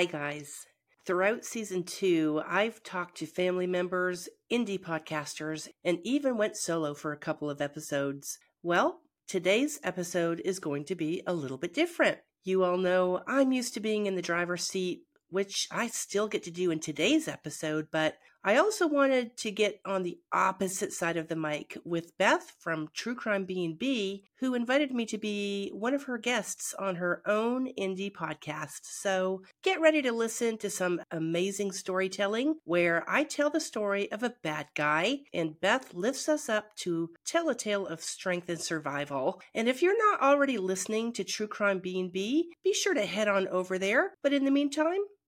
Hi, guys. Throughout season two, I've talked to family members, indie podcasters, and even went solo for a couple of episodes. Well, today's episode is going to be a little bit different. You all know I'm used to being in the driver's seat, which I still get to do in today's episode, but I also wanted to get on the opposite side of the mic with Beth from True Crime B&B, who invited me to be one of her guests on her own indie podcast. So get ready to listen to some amazing storytelling where I tell the story of a bad guy and Beth lifts us up to tell a tale of strength and survival. And if you're not already listening to True Crime B&B, be sure to head on over there. But in the meantime,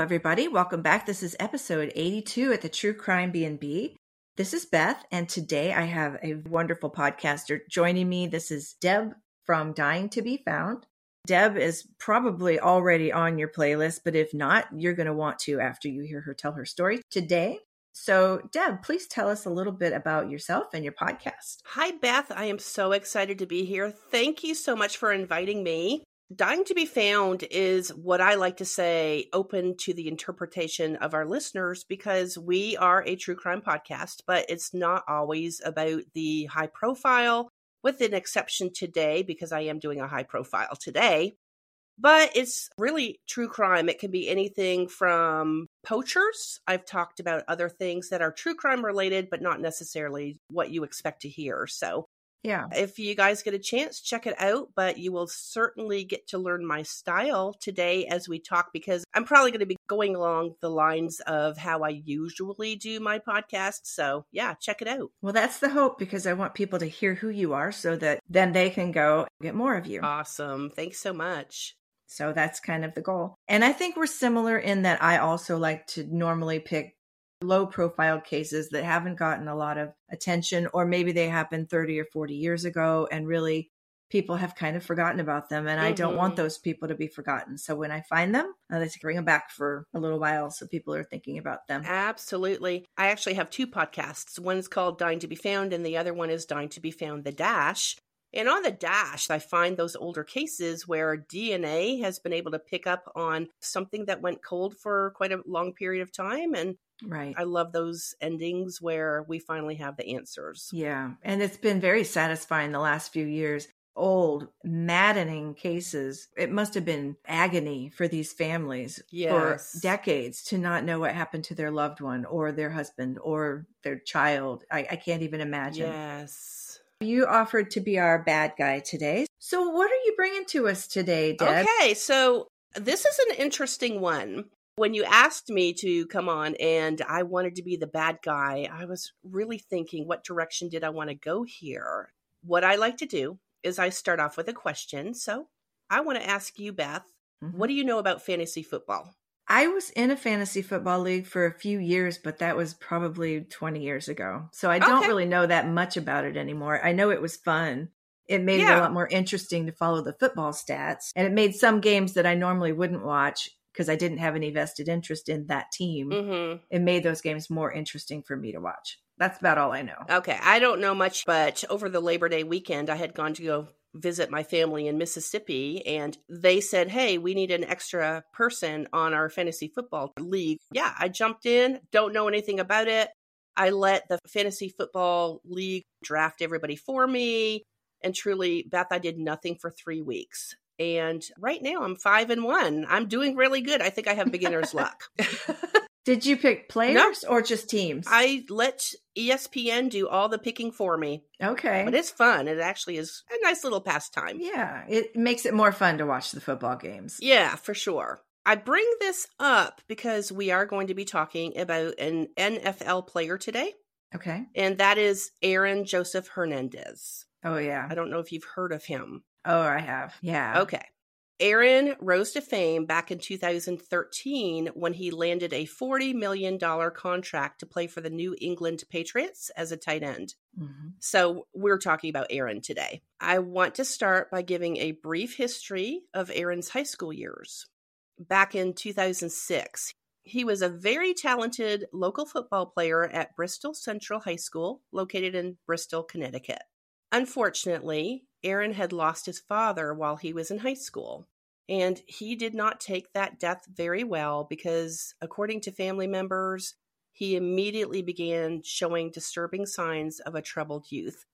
Everybody. Welcome back. This is episode 82 at the True Crime B&B. This is Beth, and today I have a wonderful podcaster joining me. This is Deb from Dying to Be Found. Deb is probably already on your playlist, but if not, you're going to want to after you hear her tell her story today. So, Deb, please tell us a little bit about yourself and your podcast. Hi, Beth. I am so excited to be here. Thank you so much for inviting me. Dying to be found is what I like to say open to the interpretation of our listeners because we are a true crime podcast, but it's not always about the high profile, with an exception today because I am doing a high profile today. But it's really true crime. It can be anything from poachers. I've talked about other things that are true crime related, but not necessarily what you expect to hear. So yeah. If you guys get a chance, check it out. But you will certainly get to learn my style today as we talk because I'm probably going to be going along the lines of how I usually do my podcast. So, yeah, check it out. Well, that's the hope because I want people to hear who you are so that then they can go get more of you. Awesome. Thanks so much. So that's kind of the goal. And I think we're similar in that I also like to normally pick low profile cases that haven't gotten a lot of attention, or maybe they happened 30 or 40 years ago and really people have kind of forgotten about them. And mm-hmm. I don't want mm-hmm. those people to be forgotten. So when I find them, I like to bring them back for a little while so people are thinking about them. Absolutely. I actually have two podcasts. One's called Dying to Be Found, and the other one is Dying to Be Found The Dash. And on the dash, I find those older cases where DNA has been able to pick up on something that went cold for quite a long period of time. And Right. I love those endings where we finally have the answers. Yeah. And it's been very satisfying the last few years. Old, maddening cases. It must have been agony for these families yes. for decades to not know what happened to their loved one or their husband or their child. I, I can't even imagine. Yes. You offered to be our bad guy today. So, what are you bringing to us today, Deb? Okay, so this is an interesting one. When you asked me to come on and I wanted to be the bad guy, I was really thinking, what direction did I want to go here? What I like to do is I start off with a question. So I want to ask you, Beth, mm-hmm. what do you know about fantasy football? I was in a fantasy football league for a few years, but that was probably 20 years ago. So I don't okay. really know that much about it anymore. I know it was fun. It made yeah. it a lot more interesting to follow the football stats. And it made some games that I normally wouldn't watch because I didn't have any vested interest in that team, mm-hmm. it made those games more interesting for me to watch. That's about all I know. Okay. I don't know much, but over the Labor Day weekend, I had gone to go visit my family in Mississippi and they said, Hey, we need an extra person on our fantasy football league. Yeah, I jumped in, don't know anything about it. I let the fantasy football league draft everybody for me. And truly, Beth, I did nothing for three weeks. And right now I'm five and one. I'm doing really good. I think I have beginner's luck. Did you pick players no, or just teams? I let ESPN do all the picking for me. Okay. But it's fun. It actually is a nice little pastime. Yeah. It makes it more fun to watch the football games. Yeah, for sure. I bring this up because we are going to be talking about an NFL player today. Okay. And that is Aaron Joseph Hernandez. Oh, yeah. I don't know if you've heard of him. Oh, I have. Yeah. Okay. Aaron rose to fame back in 2013 when he landed a $40 million contract to play for the New England Patriots as a tight end. Mm-hmm. So, we're talking about Aaron today. I want to start by giving a brief history of Aaron's high school years. Back in 2006, he was a very talented local football player at Bristol Central High School, located in Bristol, Connecticut. Unfortunately, Aaron had lost his father while he was in high school. And he did not take that death very well because, according to family members, he immediately began showing disturbing signs of a troubled youth.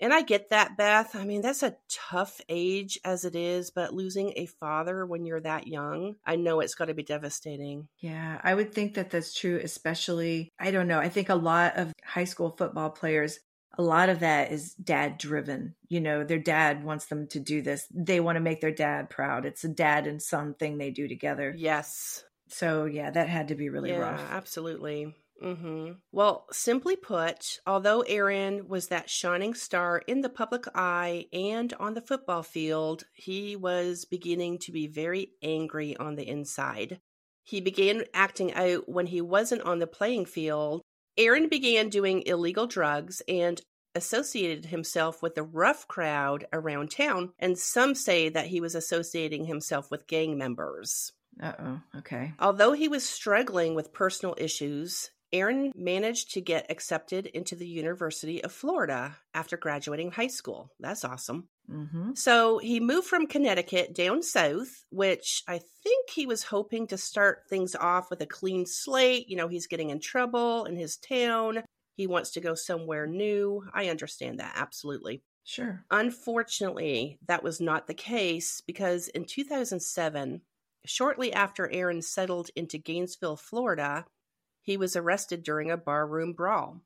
And I get that, Beth. I mean, that's a tough age as it is, but losing a father when you're that young, I know it's got to be devastating. Yeah, I would think that that's true, especially, I don't know, I think a lot of high school football players a lot of that is dad driven. You know, their dad wants them to do this. They want to make their dad proud. It's a dad and son thing they do together. Yes. So, yeah, that had to be really yeah, rough. Absolutely. Mm-hmm. Well, simply put, although Aaron was that shining star in the public eye and on the football field, he was beginning to be very angry on the inside. He began acting out when he wasn't on the playing field Aaron began doing illegal drugs and associated himself with the rough crowd around town, and some say that he was associating himself with gang members. Uh oh, okay. Although he was struggling with personal issues, Aaron managed to get accepted into the University of Florida after graduating high school. That's awesome. Mm-hmm. So he moved from Connecticut down south, which I think he was hoping to start things off with a clean slate. You know, he's getting in trouble in his town. He wants to go somewhere new. I understand that absolutely. Sure. Unfortunately, that was not the case because in 2007, shortly after Aaron settled into Gainesville, Florida, he was arrested during a barroom brawl.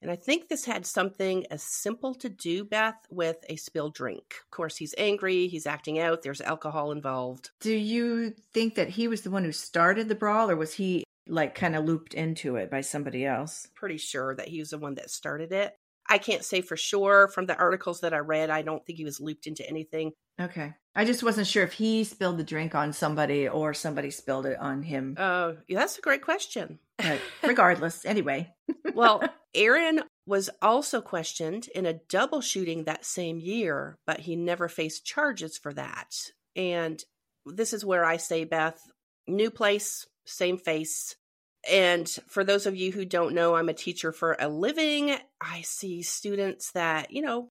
And I think this had something as simple to do, Beth, with a spilled drink. Of course, he's angry, he's acting out, there's alcohol involved. Do you think that he was the one who started the brawl, or was he like kind of looped into it by somebody else? Pretty sure that he was the one that started it. I can't say for sure from the articles that I read. I don't think he was looped into anything. Okay. I just wasn't sure if he spilled the drink on somebody or somebody spilled it on him. Oh, uh, that's a great question. But regardless, anyway. well, Aaron was also questioned in a double shooting that same year, but he never faced charges for that. And this is where I say, Beth, new place, same face. And for those of you who don't know, I'm a teacher for a living. I see students that, you know,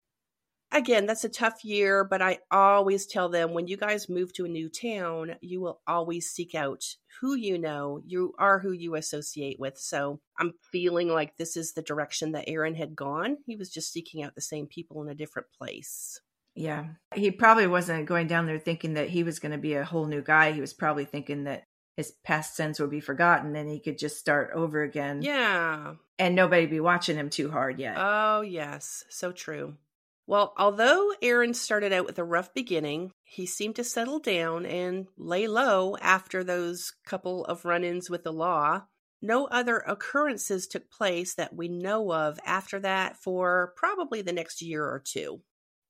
again, that's a tough year, but I always tell them when you guys move to a new town, you will always seek out who you know. You are who you associate with. So I'm feeling like this is the direction that Aaron had gone. He was just seeking out the same people in a different place. Yeah. He probably wasn't going down there thinking that he was going to be a whole new guy. He was probably thinking that his past sins would be forgotten and he could just start over again. Yeah. And nobody be watching him too hard yet. Oh, yes. So true. Well, although Aaron started out with a rough beginning, he seemed to settle down and lay low after those couple of run ins with the law. No other occurrences took place that we know of after that for probably the next year or two.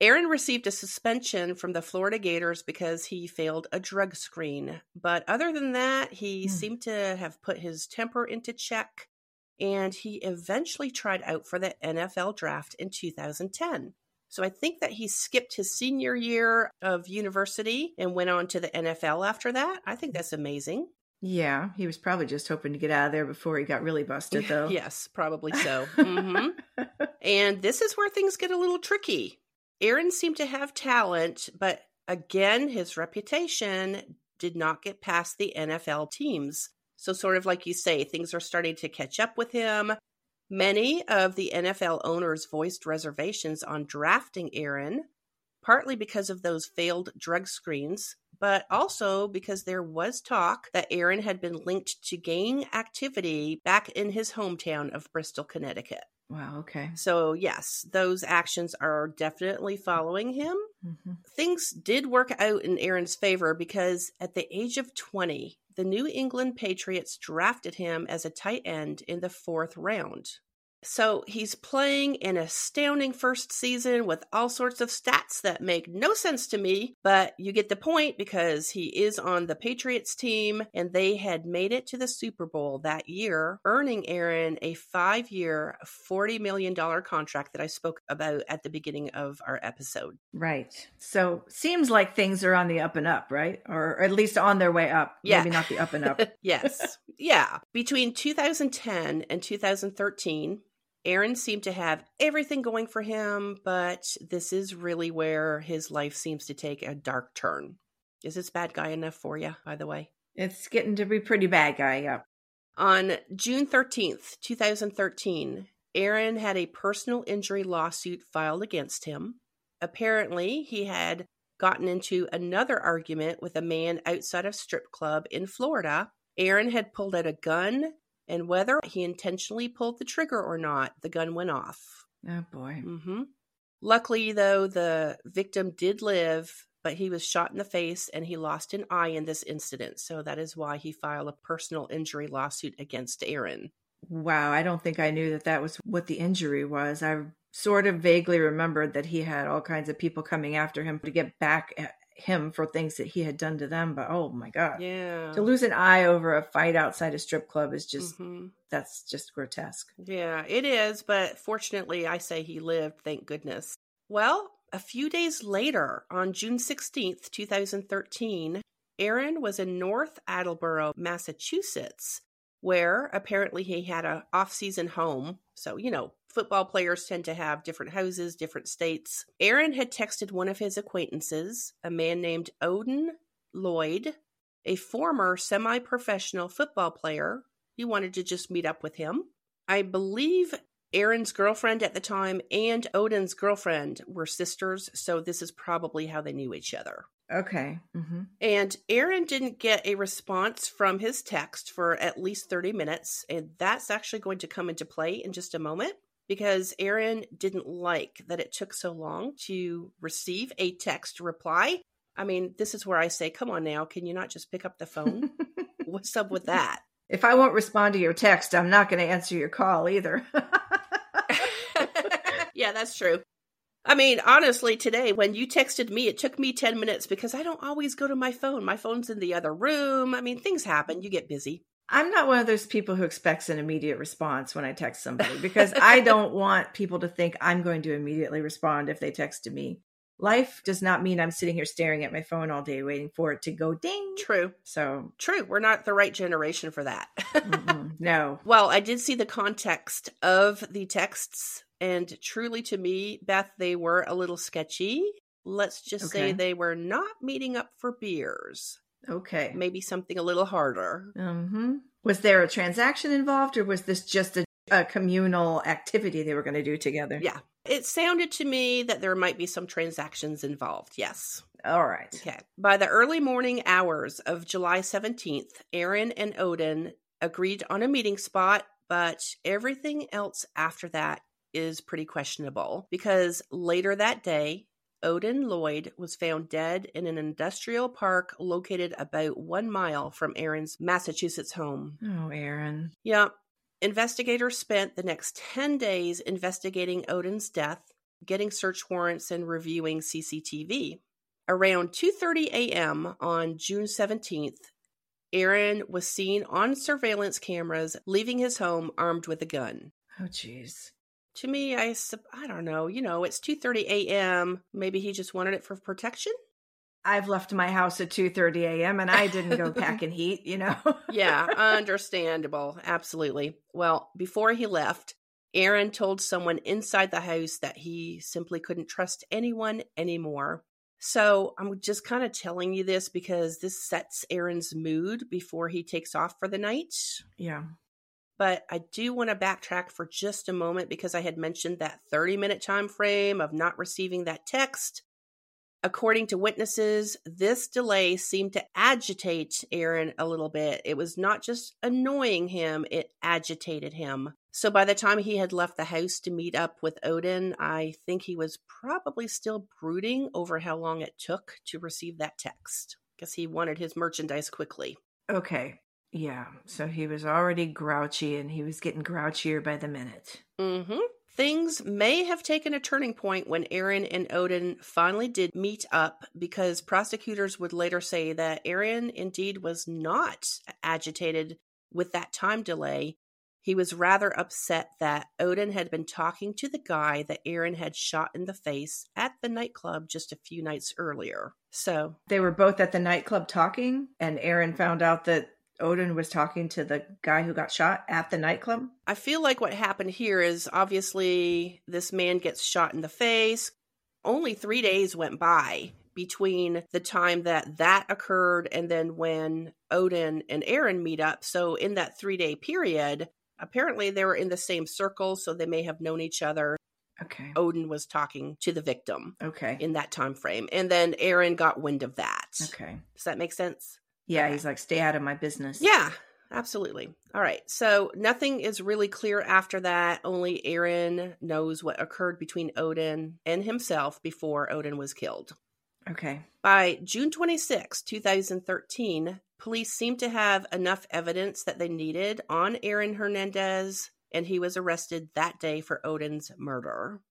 Aaron received a suspension from the Florida Gators because he failed a drug screen. But other than that, he mm. seemed to have put his temper into check and he eventually tried out for the NFL draft in 2010. So I think that he skipped his senior year of university and went on to the NFL after that. I think that's amazing. Yeah, he was probably just hoping to get out of there before he got really busted, though. yes, probably so. mm-hmm. and this is where things get a little tricky. Aaron seemed to have talent, but again, his reputation did not get past the NFL teams. So, sort of like you say, things are starting to catch up with him. Many of the NFL owners voiced reservations on drafting Aaron, partly because of those failed drug screens, but also because there was talk that Aaron had been linked to gang activity back in his hometown of Bristol, Connecticut. Wow, okay. So, yes, those actions are definitely following him. Mm-hmm. Things did work out in Aaron's favor because at the age of 20, the New England Patriots drafted him as a tight end in the fourth round. So he's playing an astounding first season with all sorts of stats that make no sense to me, but you get the point because he is on the Patriots team and they had made it to the Super Bowl that year, earning Aaron a five year, $40 million contract that I spoke about at the beginning of our episode. Right. So seems like things are on the up and up, right? Or at least on their way up. Yeah. Maybe not the up and up. yes. Yeah. Between 2010 and 2013, Aaron seemed to have everything going for him, but this is really where his life seems to take a dark turn. Is this bad guy enough for you, by the way? It's getting to be pretty bad guy, yeah. On June 13th, 2013, Aaron had a personal injury lawsuit filed against him. Apparently, he had gotten into another argument with a man outside of a strip club in Florida. Aaron had pulled out a gun and whether he intentionally pulled the trigger or not, the gun went off. Oh boy. hmm Luckily, though, the victim did live, but he was shot in the face and he lost an eye in this incident. So that is why he filed a personal injury lawsuit against Aaron. Wow, I don't think I knew that that was what the injury was. I sort of vaguely remembered that he had all kinds of people coming after him to get back at him for things that he had done to them. But oh my God. Yeah. To lose an eye over a fight outside a strip club is just, Mhm. that's just grotesque. Yeah, it is, but fortunately, I say he lived, thank goodness. Well, a few days later, on June 16th, 2013, Aaron was in North Attleboro, Massachusetts, where apparently he had a off-season home. So, you know, football players tend to have different houses, different states. Aaron had texted one of his acquaintances, a man named Odin Lloyd, a former semi-professional football player. He wanted to just meet up with him. I believe Aaron's girlfriend at the time and Odin's girlfriend were sisters, so this is probably how they knew each other. Okay. hmm And Aaron didn't get a response from his text for at least 30 minutes, and that's actually going to come into play in just a moment because Aaron didn't like that it took so long to receive a text reply. I mean, this is where I say, come on now, can you not just pick up the phone? What's up with that? if I won't respond to your text, I'm not going to answer your call either. yeah, that's true. I mean, honestly, today when you texted me, it took me 10 minutes because I don't always go to my phone. My phone's in the other room. I mean, things happen. You get busy. I'm not one of those people who expects an immediate response when I text somebody because I don't want people to think I'm going to immediately respond if they text to me. Life does not mean I'm sitting here staring at my phone all day waiting for it to go ding. True. So, True. We're not the right generation for that. no. well, I did see the context of the texts, and truly to me, Beth, they were a little sketchy. Let's just say they were not meeting up for beers. Okay. Maybe something a little harder. hmm Was there a transaction involved or was this just a, a communal activity they were going to do together? Yeah. It sounded to me that there might be some transactions involved. Yes. All right. Okay. By the early morning hours of July 17th, Aaron and Odin agreed on a meeting spot, but everything else after that is pretty questionable because later that day, Odin Lloyd was found dead in an industrial park located about one mile from Aaron's Massachusetts home. Oh, Aaron. Yeah. Investigators spent the next 10 days investigating Odin's death, getting search warrants and reviewing CCTV. Around 2:30 a.m. on June 17th, Aaron was seen on surveillance cameras leaving his home armed with a gun. Oh, jeez. To me, I I don't know, you know, it's 2:30 a.m. Maybe he just wanted it for protection? I've left my house at 2:30 a.m. and I didn't go packing heat, you know. yeah, understandable. Absolutely. Well, before he left, Aaron told someone inside the house that he simply couldn't trust anyone anymore. So I'm just kind of telling you this because this sets Aaron's mood before he takes off for the night. yeah. But I do want to backtrack for just a moment because I had mentioned that 30 minute time frame of not receiving that text. According to witnesses, this delay seemed to agitate Aaron a little bit. It was not just annoying him, it agitated him. So by the time he had left the house to meet up with Odin, I think he was probably still brooding over how long it took to receive that text because he wanted his merchandise quickly. Okay. Yeah, so he was already grouchy and he was getting grouchier by the minute. Mm-hmm. Things may have taken a turning point when Aaron and Odin finally did meet up because prosecutors would later say that Aaron indeed was not agitated with that time delay. He was rather upset that Odin had been talking to the guy that Aaron had shot in the face at the nightclub just a few nights earlier. So they were both at the nightclub talking, and Aaron found out that Odin was talking to the guy who got shot at the nightclub? I feel like what happened here is obviously this man gets shot in the face. Only three days went by between the time that that occurred and then when Odin and Aaron meet up. So, in that three day period, apparently they were in the same circle, so they may have known each other. Okay. Odin was talking to the victim. Okay. In that time frame. And then Aaron got wind of that. Okay. Does that make sense? Yeah, he's like, stay out of my business. Yeah, absolutely. All right. So nothing is really clear after that. Only Aaron knows what occurred between Odin and himself before Odin was killed. Okay. By June 26, 2013, police seemed to have enough evidence that they needed on Aaron Hernandez, and he was arrested that day for Odin's murder.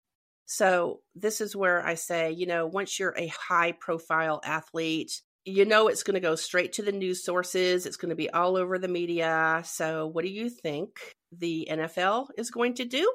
So, this is where I say, you know, once you're a high profile athlete, you know it's going to go straight to the news sources. It's going to be all over the media. So, what do you think the NFL is going to do?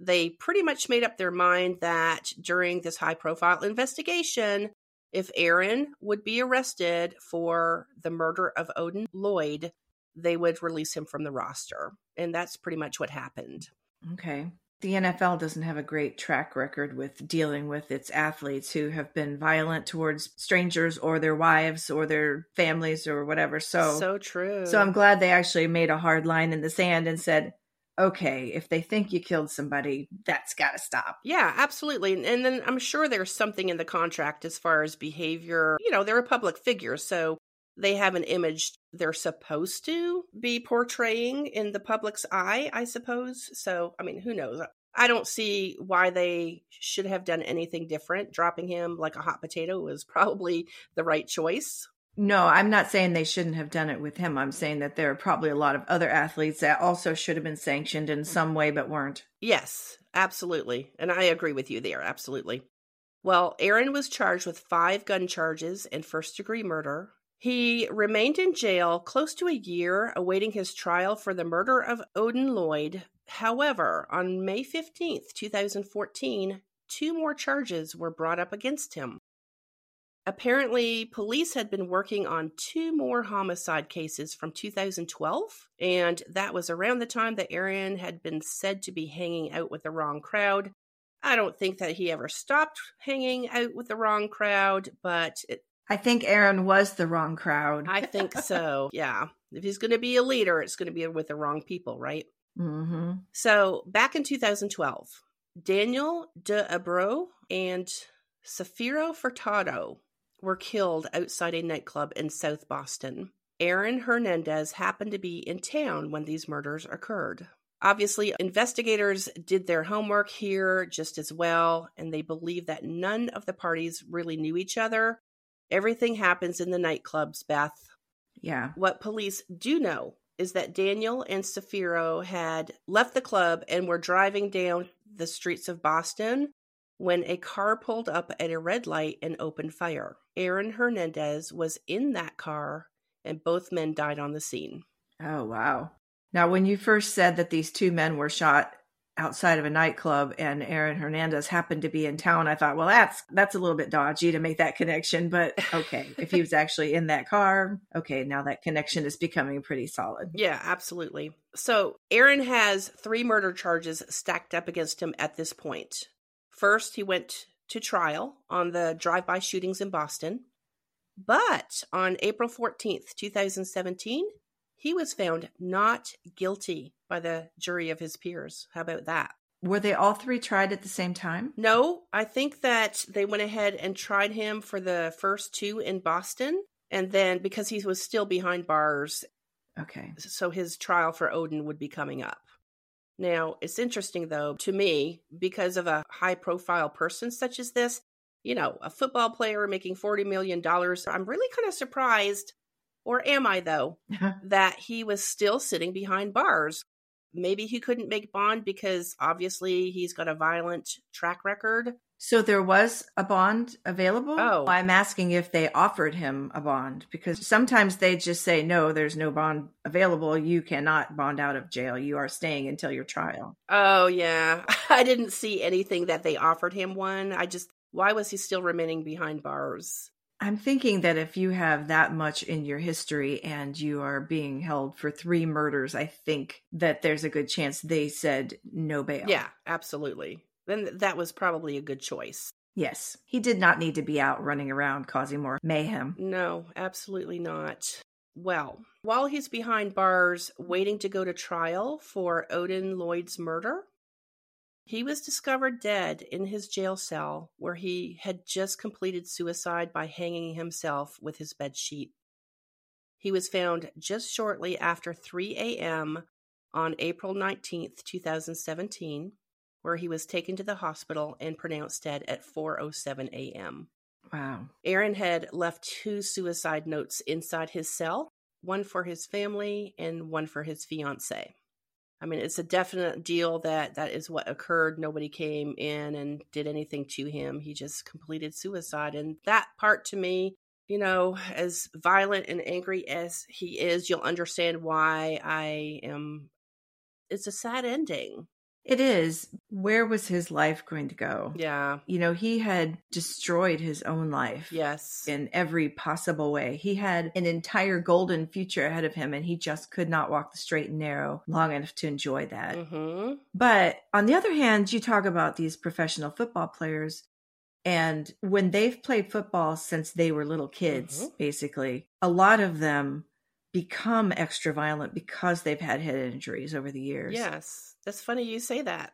They pretty much made up their mind that during this high profile investigation, if Aaron would be arrested for the murder of Odin Lloyd, they would release him from the roster. And that's pretty much what happened. Okay the NFL doesn't have a great track record with dealing with its athletes who have been violent towards strangers or their wives or their families or whatever. So So true. So I'm glad they actually made a hard line in the sand and said, "Okay, if they think you killed somebody, that's got to stop." Yeah, absolutely. And then I'm sure there's something in the contract as far as behavior. You know, they're a public figure, so they have an image they're supposed to be portraying in the public's eye, I suppose. So, I mean, who knows? I don't see why they should have done anything different. Dropping him like a hot potato was probably the right choice. No, I'm not saying they shouldn't have done it with him. I'm saying that there are probably a lot of other athletes that also should have been sanctioned in some way but weren't. Yes, absolutely. And I agree with you there. Absolutely. Well, Aaron was charged with five gun charges and first degree murder, he remained in jail close to a year awaiting his trial for the murder of Odin Lloyd. However, on May 15th, 2014, two more charges were brought up against him. Apparently, police had been working on two more homicide cases from 2012, and that was around the time that Aaron had been said to be hanging out with the wrong crowd. I don't think that he ever stopped hanging out with the wrong crowd, but it I think Aaron was the wrong crowd. I think so. Yeah. If he's going to be a leader, it's going to be with the wrong people, right? Mm-hmm. So back in 2012, Daniel de Abreu and Safiro Furtado were killed outside a nightclub in South Boston. Aaron Hernandez happened to be in town when these murders occurred. Obviously, investigators did their homework here just as well, and they believe that none of the parties really knew each other Everything happens in the nightclubs, Beth. Yeah. What police do know is that Daniel and Safiro had left the club and were driving down the streets of Boston when a car pulled up at a red light and opened fire. Aaron Hernandez was in that car and both men died on the scene. Oh, wow. Now, when you first said that these two men were shot outside of a nightclub and Aaron Hernandez happened to be in town, I thought, well, that's that's a little bit dodgy to make that connection. But okay, if he was actually in that car, okay, now that connection is becoming pretty solid. Yeah, absolutely. So Aaron has three murder charges stacked up against him at this point. First, he went to trial on the drive-by shootings in Boston. But on April 14th, 2017, he was found not guilty by the jury of his peers. How about that? Were they all three tried at the same time? No, I think that they went ahead and tried him for the first two in Boston. And then because he was still behind bars. Okay. So his trial for Odin would be coming up. Now, it's interesting though to me because of a high profile person such as this, you know, a football player making $40 million. I'm really kind of surprised or am I though, that he was still sitting behind bars. Maybe he couldn't make bond because obviously he's got a violent track record. So there was a bond available? Oh. I'm asking if they offered him a bond because sometimes they just say, no, there's no bond available. You cannot bond out of jail. You are staying until your trial. Oh, yeah. I didn't see anything that they offered him one. I just, why was he still remaining behind bars? I'm thinking that if you have that much in your history and you are being held for three murders, I think that there's a good chance they said no bail. Yeah, absolutely. Then that was probably a good choice. Yes. He did not need to be out running around causing more mayhem. No, absolutely not. Well, while he's behind bars waiting to go to trial for Odin Lloyd's murder, he was discovered dead in his jail cell where he had just completed suicide by hanging himself with his bed sheet. He was found just shortly after 3 a.m. on April 19th, 2017, where he was taken to the hospital and pronounced dead at 4:07 a.m. Wow. Aaron had left two suicide notes inside his cell, one for his family and one for his fiance. I mean, it's a definite deal that that is what occurred. Nobody came in and did anything to him. He just completed suicide. And that part to me, you know, as violent and angry as he is, you'll understand why I am. It's a sad ending. It is. Where was his life going to go? Yeah. You know, he had destroyed his own life. Yes. In every possible way. He had an entire golden future ahead of him, and he just could not walk the straight and narrow long enough to enjoy that. Mm-hmm. But on the other hand, you talk about these professional football players, and when they've played football since they were little kids, Mhm. basically, a lot of them become extra violent because they've had head injuries over the years. Yes. That's funny you say that.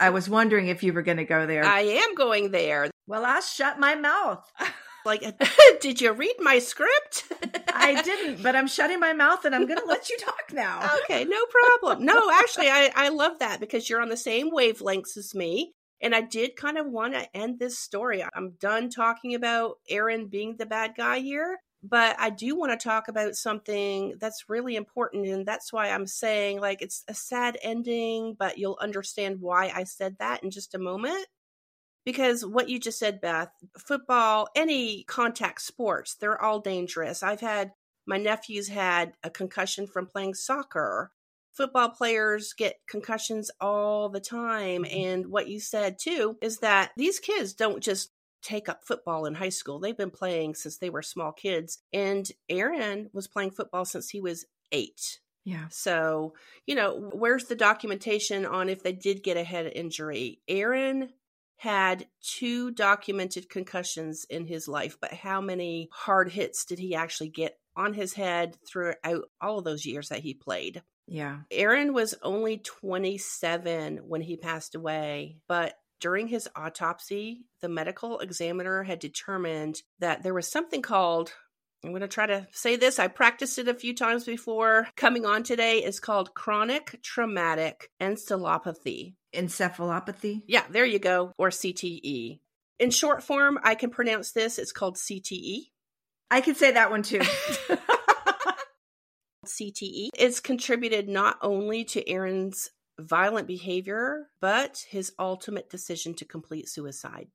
I was wondering if you were going to go there. I am going there. well, I'll shut my mouth. Like, did you read my script? I didn't, but I'm shutting my mouth and I'm going to let you talk now. okay, no problem. No, actually, I, I love that because you're on the same wavelengths as me. And I did kind of want to end this story. I'm done talking about Aaron being the bad guy here, but I do want to talk about something that's really important. And that's why I'm saying, like, it's a sad ending, but you'll understand why I said that in just a moment. Because what you just said, Beth, football, any contact sports, they're all dangerous. I've had my nephews had a concussion from playing soccer. Football players get concussions all the time. Mm-hmm. And what you said too is that these kids don't just take up football in high school. They've been playing since they were small kids. And Aaron was playing football since he was eight. Yeah. So, you know, where's the documentation on if they did get a head injury? Aaron had two documented concussions in his life, but how many hard hits did he actually get on his head throughout all of those years that he played? Yeah. Aaron was only 27 when he passed away, but during his autopsy, the medical examiner had determined that there was something called I'm going to try to say this. I practiced it a few times before coming on today. It's called chronic traumatic encephalopathy. Encephalopathy. Yeah, there you go. Or CTE. In short form, I can pronounce this. It's called CTE. I can say that one too. CTE. is contributed not only to Aaron's violent behavior, but his ultimate decision to complete suicide.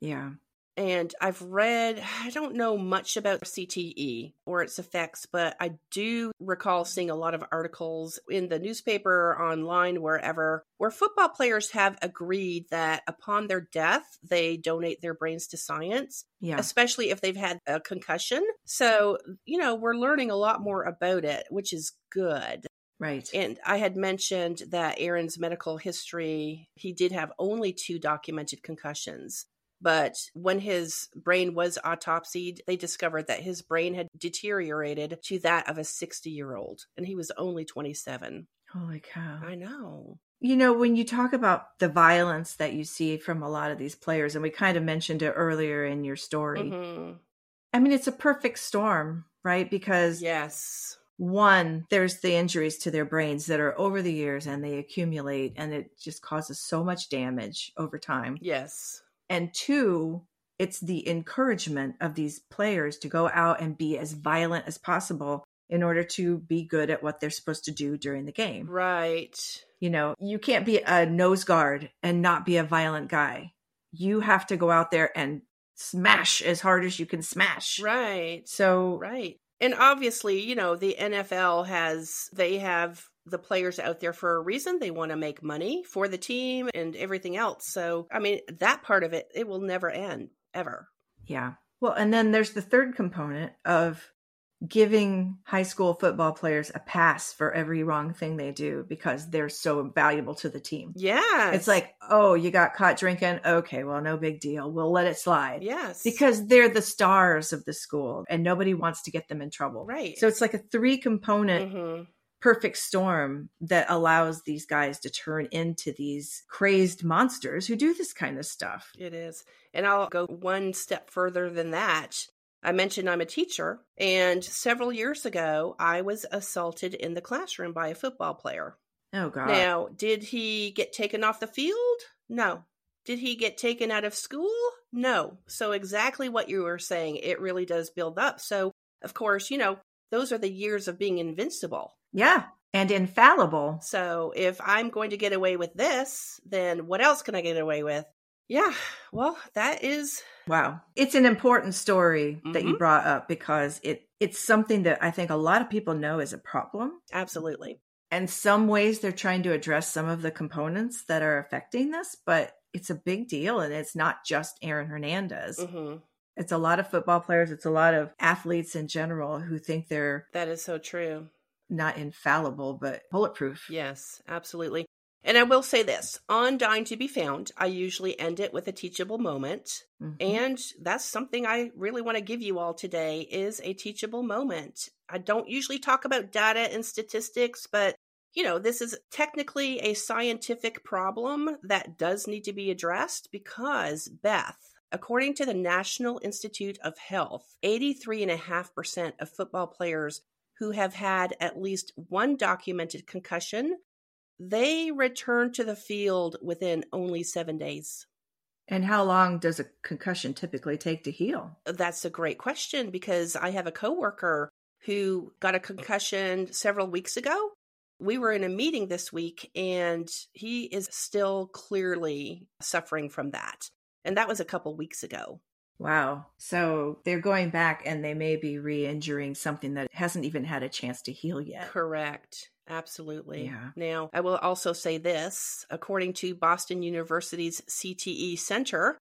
yeah. And I've read, I don't know much about CTE or its effects, but I do recall seeing a lot of articles in the newspaper, online, wherever, where football players have agreed that upon their death, they donate their brains to science, Yeah. especially if they've had a concussion. So, you know, we're learning a lot more about it, which is good. Right. And I had mentioned that Aaron's medical history, he did have only two documented concussions. But when his brain was autopsied, they discovered that his brain had deteriorated to that of a 60 year old, and he was only 27. Holy cow. I know. You know, when you talk about the violence that you see from a lot of these players, and we kind of mentioned it earlier in your story, Mhm. I mean, it's a perfect storm, right? Because Yes. One, there's the injuries to their brains that are over the years and they accumulate, and it just causes so much damage over time. Yes. And two, it's the encouragement of these players to go out and be as violent as possible in order to be good at what they're supposed to do during the game. Right. You know, you can't be a nose guard and not be a violent guy. You have to go out there and smash as hard as you can smash. Right. So, Right. And obviously, you know, the NFL has, they have the players out there for a reason. They want to make money for the team and everything else. So, I mean, that part of it, it will never end, ever. yeah. Well, and then there's the third component of giving high school football players a pass for every wrong thing they do because they're so valuable to the team. Yeah. It's like, oh, you got caught drinking. Okay, well, no big deal. We'll let it slide. yes. Because they're the stars of the school and nobody wants to get them in trouble. Right. So it's like a three component hmm perfect storm that allows these guys to turn into these crazed monsters who do this kind of stuff. It is. And I'll go one step further than that. I mentioned I'm a teacher, and several years ago, I was assaulted in the classroom by a football player. Oh, God. Now, did he get taken off the field? No. Did he get taken out of school? No. So, exactly what you were saying, it really does build up. So, of course, you know, those are the years of being invincible. yeah. And infallible. So, if I'm going to get away with this, then what else can I get away with? Yeah, well, that is Wow. It's an important story that you Mhm. brought up because it it's something that I think a lot of people know is a problem. absolutely. And some ways they're trying to address some of the components that are affecting this, but it's a big deal and it's not just Aaron Hernandez. hmm It's a lot of football players, it's a lot of athletes in general who think they're That is so true. not infallible but bulletproof. Yes, absolutely. And I will say this on Dying to Be Found, I usually end it with a teachable moment. Mhm. And that's something I really want to give you all today is a teachable moment. I don't usually talk about data and statistics, but you know, this is technically a scientific problem that does need to be addressed because Beth, according to the National Institute of Health, 83.5% of football players who have had at least one documented concussion, they return to the field within only 7 days. And how long does a concussion typically take to heal? That's a great question because I have a coworker who got a concussion several weeks ago. We were in a meeting this week and he is still clearly suffering from that. And that was a couple weeks ago. Wow. So they're going back and they may be re injuring something that hasn't even had a chance to heal yet. Correct. Absolutely. Yeah. Now, I will also say this according to Boston University's CTE Center,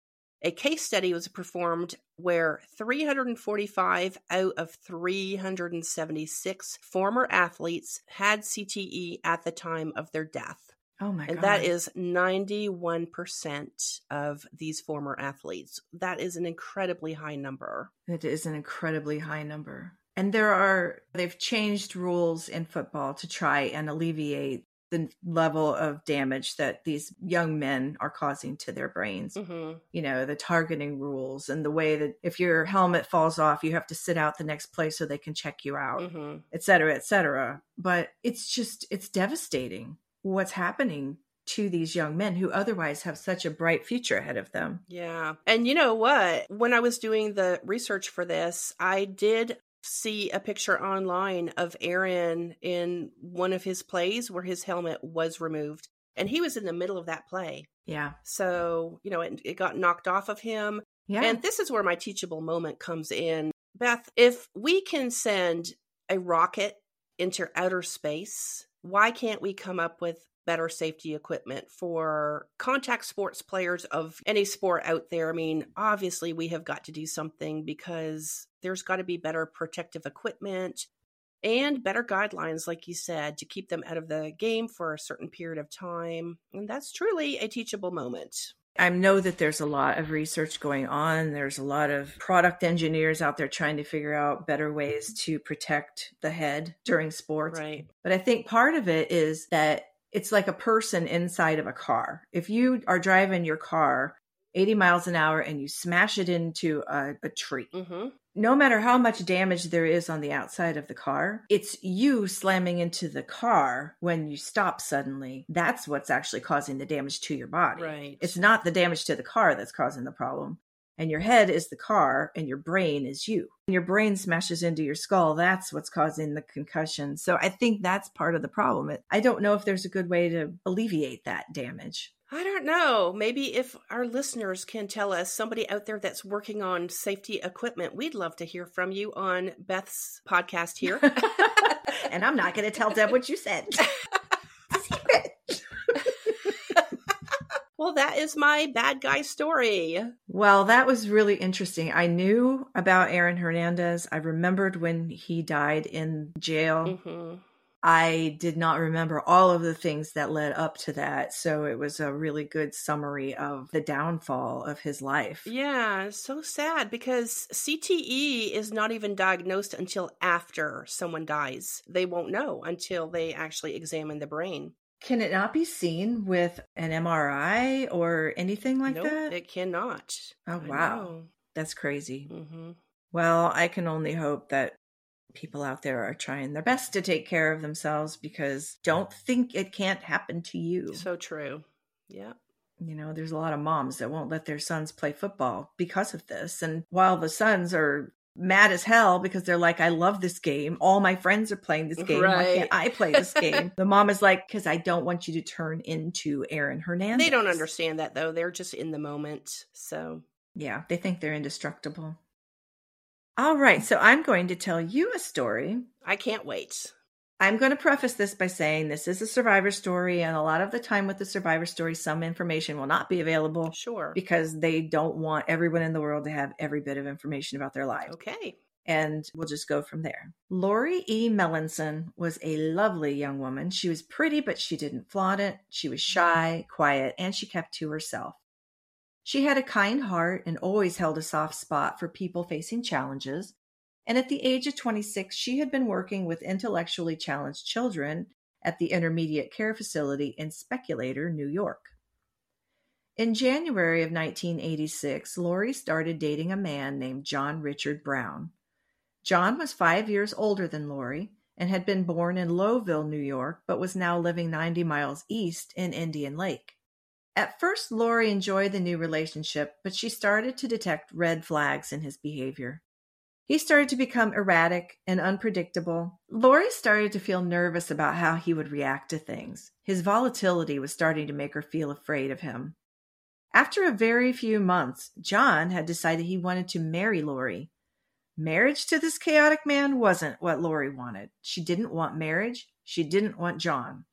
a case study was performed where 345 out of 376 former athletes had CTE at the time of their death. Oh my god. And God. that is 91% of these former athletes. That is an incredibly high number. It is an incredibly high number. And there are, they've changed rules in football to try and alleviate the level of damage that these young men are causing to their brains. hmm You know, the targeting rules and the way that if your helmet falls off, you have to sit out the next play so they can check you out, hmm et cetera, et cetera. But it's just, it's devastating what's happening to these young men who otherwise have such a bright future ahead of them. Yeah. And you know what? When I was doing the research for this, I did see a picture online of Aaron in one of his plays where his helmet was removed. And he was in the middle of that play. Yeah. So, you know, it, it got knocked off of him. Yeah. And this is where my teachable moment comes in. Beth, if we can send a rocket into outer space, why can't we come up with better safety equipment for contact sports players of any sport out there? I mean, obviously, we have got to do something because there's got to be better protective equipment and better guidelines, like you said, to keep them out of the game for a certain period of time. And that's truly a teachable moment. I know that there's a lot of research going on. There's a lot of product engineers out there trying to figure out better ways to protect the head during sports. Right. But I think part of it is that it's like a person inside of a car. If you are driving your car 80 miles an hour and you smash it into a, a tree, Mm-hmm. no matter how much damage there is on the outside of the car, it's you slamming into the car when you stop suddenly. That's what's actually causing the damage to your body. Right. It's not the damage to the car that's causing the problem. And your head is the car and your brain is you. And your brain smashes into your skull. That's what's causing the concussion. So I think that's part of the problem. I don't know if there's a good way to alleviate that damage. I don't know. Maybe if our listeners can tell us somebody out there that's working on safety equipment, we'd love to hear from you on Beth's podcast here. and I'm not going to tell Deb what you said. Well, that is my bad guy story. Well, that was really interesting. I knew about Aaron Hernandez. I remembered when he died in jail. Mm-hmm. I did not remember all of the things that led up to that. So it was a really good summary of the downfall of his life. Yeah, so sad because CTE is not even diagnosed until after someone dies. They won't know until they actually examine the brain. Can it not be seen with an MRI or anything like nope, that? It cannot. Oh, wow. That's crazy. Mm-hmm. Well, I can only hope that people out there are trying their best to take care of themselves because don't think it can't happen to you. So true. Yeah. You know, there's a lot of moms that won't let their sons play football because of this. And while the sons are mad as hell because they're like, I love this game. All my friends are playing this game. Right. Why can't I play this game? the mom is like, because I don't want you to turn into Aaron Hernandez. They don't understand that though. They're just in the moment. So, yeah, they think they're indestructible. All right. So I'm going to tell you a story. I can't wait. I'm going to preface this by saying this is a survivor story, and a lot of the time with the survivor story, some information will not be available. Sure. Because they don't want everyone in the world to have every bit of information about their lives. Okay. And we'll just go from there. Lori E. Melanson was a lovely young woman. She was pretty, but she didn't flaunt it. She was mm-hmm. shy, quiet, and she kept to herself. She had a kind heart and always held a soft spot for people facing challenges and at the age of 26, she had been working with intellectually challenged children at the Intermediate Care Facility in Speculator, New York. In January of 1986, Lori started dating a man named John Richard Brown. John was five years older than Lori and had been born in Lowville, New York, but was now living 90 miles east in Indian Lake. At first, Lori enjoyed the new relationship, but she started to detect red flags in his behavior. He started to become erratic and unpredictable. Lori started to feel nervous about how he would react to things. His volatility was starting to make her feel afraid of him. After a very few months, John had decided he wanted to marry Lori. Marriage to this chaotic man wasn't what Lori wanted. She didn't want marriage. She didn't want John.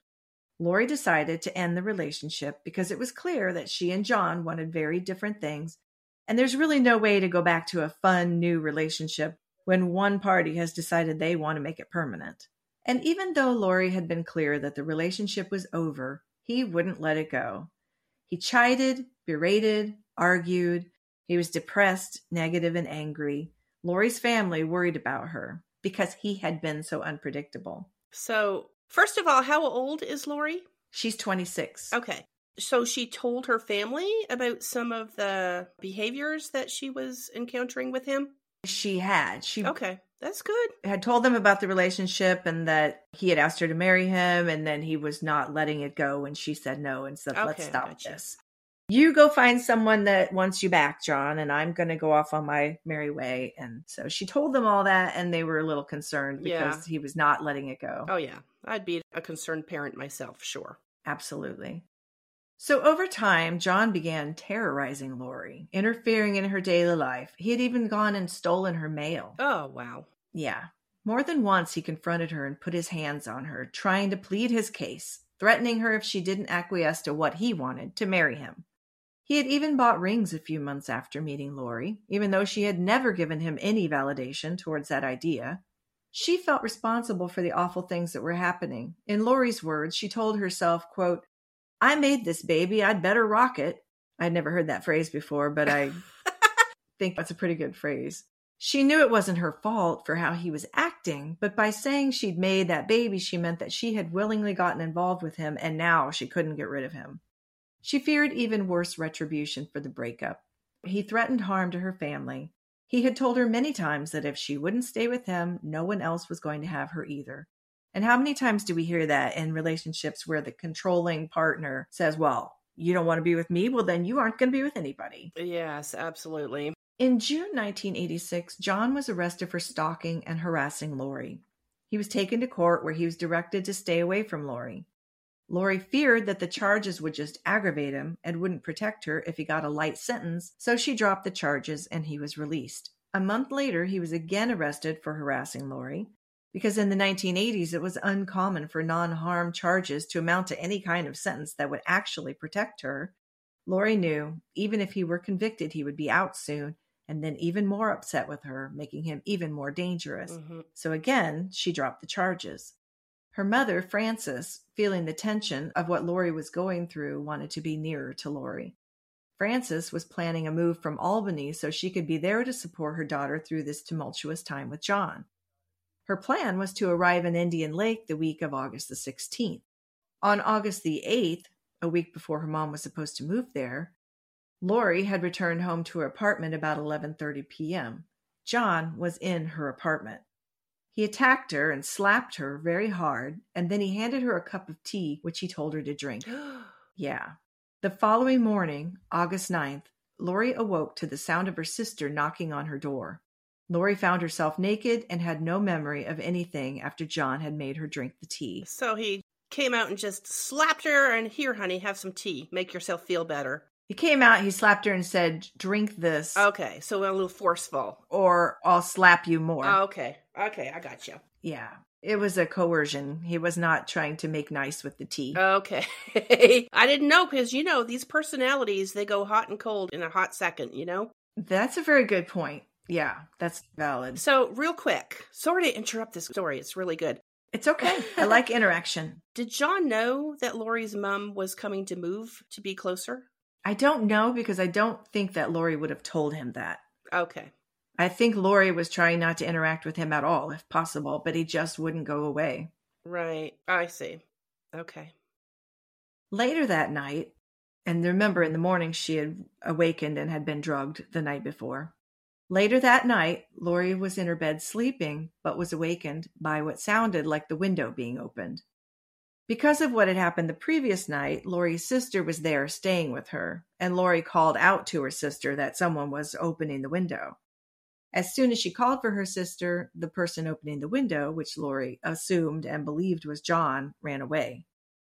Lori decided to end the relationship because it was clear that she and John wanted very different things and there's really no way to go back to a fun new relationship when one party has decided they want to make it permanent. And even though Lori had been clear that the relationship was over, he wouldn't let it go. He chided, berated, argued. He was depressed, negative, and angry. Lori's family worried about her because he had been so unpredictable. So, first of all, how old is Lori? She's 26. Okay so she told her family about some of the behaviors that she was encountering with him? She had. She okay that's good. had told them about the relationship and that he had asked her to marry him and then he was not letting it go and she said no and said okay, let's stop gotcha. this. You go find someone that wants you back john and i'm going to go off on my merry way. And so she told them all that and they were a little concerned because yeah. he was not letting it go. Oh yeah. I'd be a concerned parent myself sure. Absolutely so over time, John began terrorizing Lori, interfering in her daily life. He had even gone and stolen her mail. Oh, wow. Yeah. More than once, he confronted her and put his hands on her, trying to plead his case, threatening her if she didn't acquiesce to what he wanted to marry him. He had even bought rings a few months after meeting Lori, even though she had never given him any validation towards that idea. She felt responsible for the awful things that were happening. In Lori's words, she told herself, quote, I made this baby. I'd better rock it. I'd never heard that phrase before, but I think that's a pretty good phrase. She knew it wasn't her fault for how he was acting, but by saying she'd made that baby, she meant that she had willingly gotten involved with him and now she couldn't get rid of him. She feared even worse retribution for the breakup. He threatened harm to her family. He had told her many times that if she wouldn't stay with him, no one else was going to have her either. And how many times do we hear that in relationships where the controlling partner says, Well, you don't want to be with me, well, then you aren't going to be with anybody. Yes, absolutely. In June 1986, John was arrested for stalking and harassing Lori. He was taken to court where he was directed to stay away from Lori. Lori feared that the charges would just aggravate him and wouldn't protect her if he got a light sentence, so she dropped the charges and he was released. A month later, he was again arrested for harassing Lori because in the 1980s it was uncommon for non harm charges to amount to any kind of sentence that would actually protect her. Lori knew even if he were convicted, he would be out soon and then even more upset with her, making him even more dangerous. Mm-hmm. So again, she dropped the charges. Her mother, Frances, feeling the tension of what Lori was going through, wanted to be nearer to Lori. Frances was planning a move from Albany so she could be there to support her daughter through this tumultuous time with John. Her plan was to arrive in Indian Lake the week of August the 16th. On August the 8th, a week before her mom was supposed to move there, Lori had returned home to her apartment about 11:30 p.m. John was in her apartment. He attacked her and slapped her very hard, and then he handed her a cup of tea which he told her to drink. yeah. The following morning, August 9th, Lori awoke to the sound of her sister knocking on her door. Lori found herself naked and had no memory of anything after John had made her drink the tea. so he came out and just slapped her and here, honey, have some tea. Make yourself feel better. He came out, he slapped her and said, Drink this, Okay, so a little forceful. or I'll slap you more. Oh, okay, okay, I got you. Yeah. It was a coercion. He was not trying to make nice with the tea. Okay. I didn't know because, you know, these personalities, they go hot and cold in a hot second, you know? That's a very good point. Yeah, that's valid. So, real quick, sorry to interrupt this story. It's really good. It's okay. I like interaction. Did John know that Lori's mom was coming to move to be closer? I don't know because I don't think that Lori would have told him that. Okay. I think Lori was trying not to interact with him at all, if possible, but he just wouldn't go away. Right. I see. Okay. Later that night, and remember in the morning she had awakened and had been drugged the night before. Later that night, Lori was in her bed sleeping, but was awakened by what sounded like the window being opened. Because of what had happened the previous night, Lori's sister was there staying with her, and Lori called out to her sister that someone was opening the window. As soon as she called for her sister, the person opening the window, which Lori assumed and believed was John, ran away.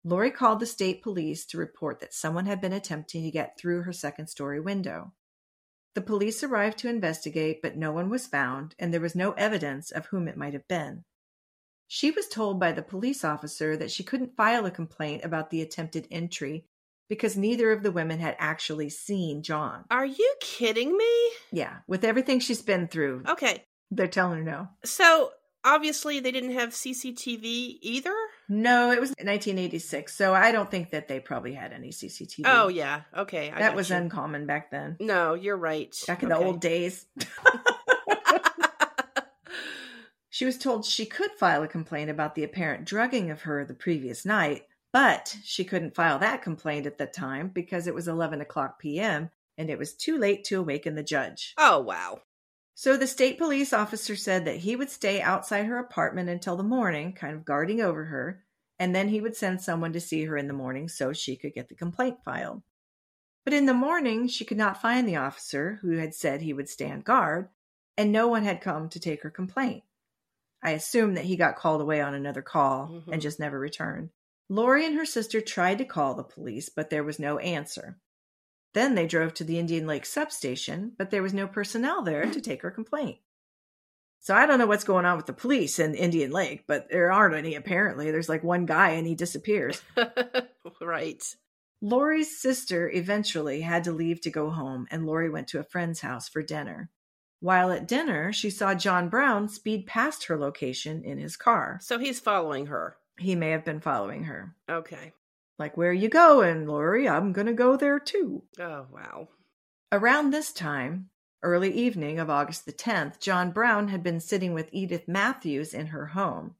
Lori called the state police to report that someone had been attempting to get through her second story window. The police arrived to investigate, but no one was found, and there was no evidence of whom it might have been. She was told by the police officer that she couldn't file a complaint about the attempted entry because neither of the women had actually seen John. Are you kidding me? Yeah, with everything she's been through, Okay. they're telling her no. So, obviously, they didn't have CCTV either? No, it was 1986, so I don't think that they probably had any CCTV. Oh, yeah. Okay. I that was you. uncommon back then. No, you're right. Back in Okay. the old days. She was told she could file a complaint about the apparent drugging of her the previous night, but she couldn't file that complaint at the time because it was 11 o'clock p.m. and it was too late to awaken the judge. oh, wow. So the state police officer said that he would stay outside her apartment until the morning, kind of guarding over her, and then he would send someone to see her in the morning so she could get the complaint filed. But in the morning, she could not find the officer who had said he would stand guard, and no one had come to take her complaint. I assume that he got called away on another call Mhm. and just never returned. Lori and her sister tried to call the police, but there was no answer. Then they drove to the Indian Lake substation, but there was no personnel there to take her complaint. So I don't know what's going on with the police in Indian Lake, but there aren't any apparently. There's like one guy and he disappears. right. Lori's sister eventually had to leave to go home, and Lori went to a friend's house for dinner. While at dinner, she saw John Brown speed past her location in his car. So he's following her. He may have been following her. Okay. Like, where you going, Lori? I'm going to go there too. Oh, wow. Around this time, early evening of August the 10th, John Brown had been sitting with Edith Matthews in her home.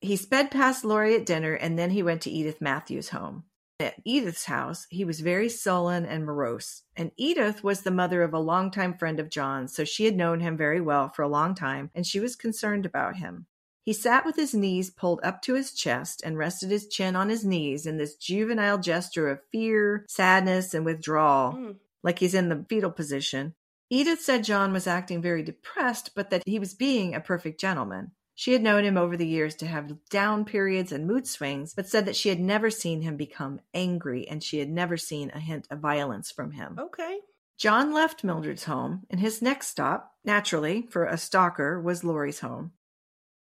He sped past Lori at dinner and then he went to Edith Matthews' home. At Edith's house, he was very sullen and morose, and Edith was the mother of a longtime friend of John's, so she had known him very well for a long time and she was concerned about him. He sat with his knees pulled up to his chest and rested his chin on his knees in this juvenile gesture of fear, sadness, and withdrawal, Mm. like he's in the fetal position. Edith said John was acting very depressed, but that he was being a perfect gentleman. She had known him over the years to have down periods and mood swings, but said that she had never seen him become angry and she had never seen a hint of violence from him. Okay. John left Mildred's home, and his next stop, naturally, for a stalker, was Laurie's home.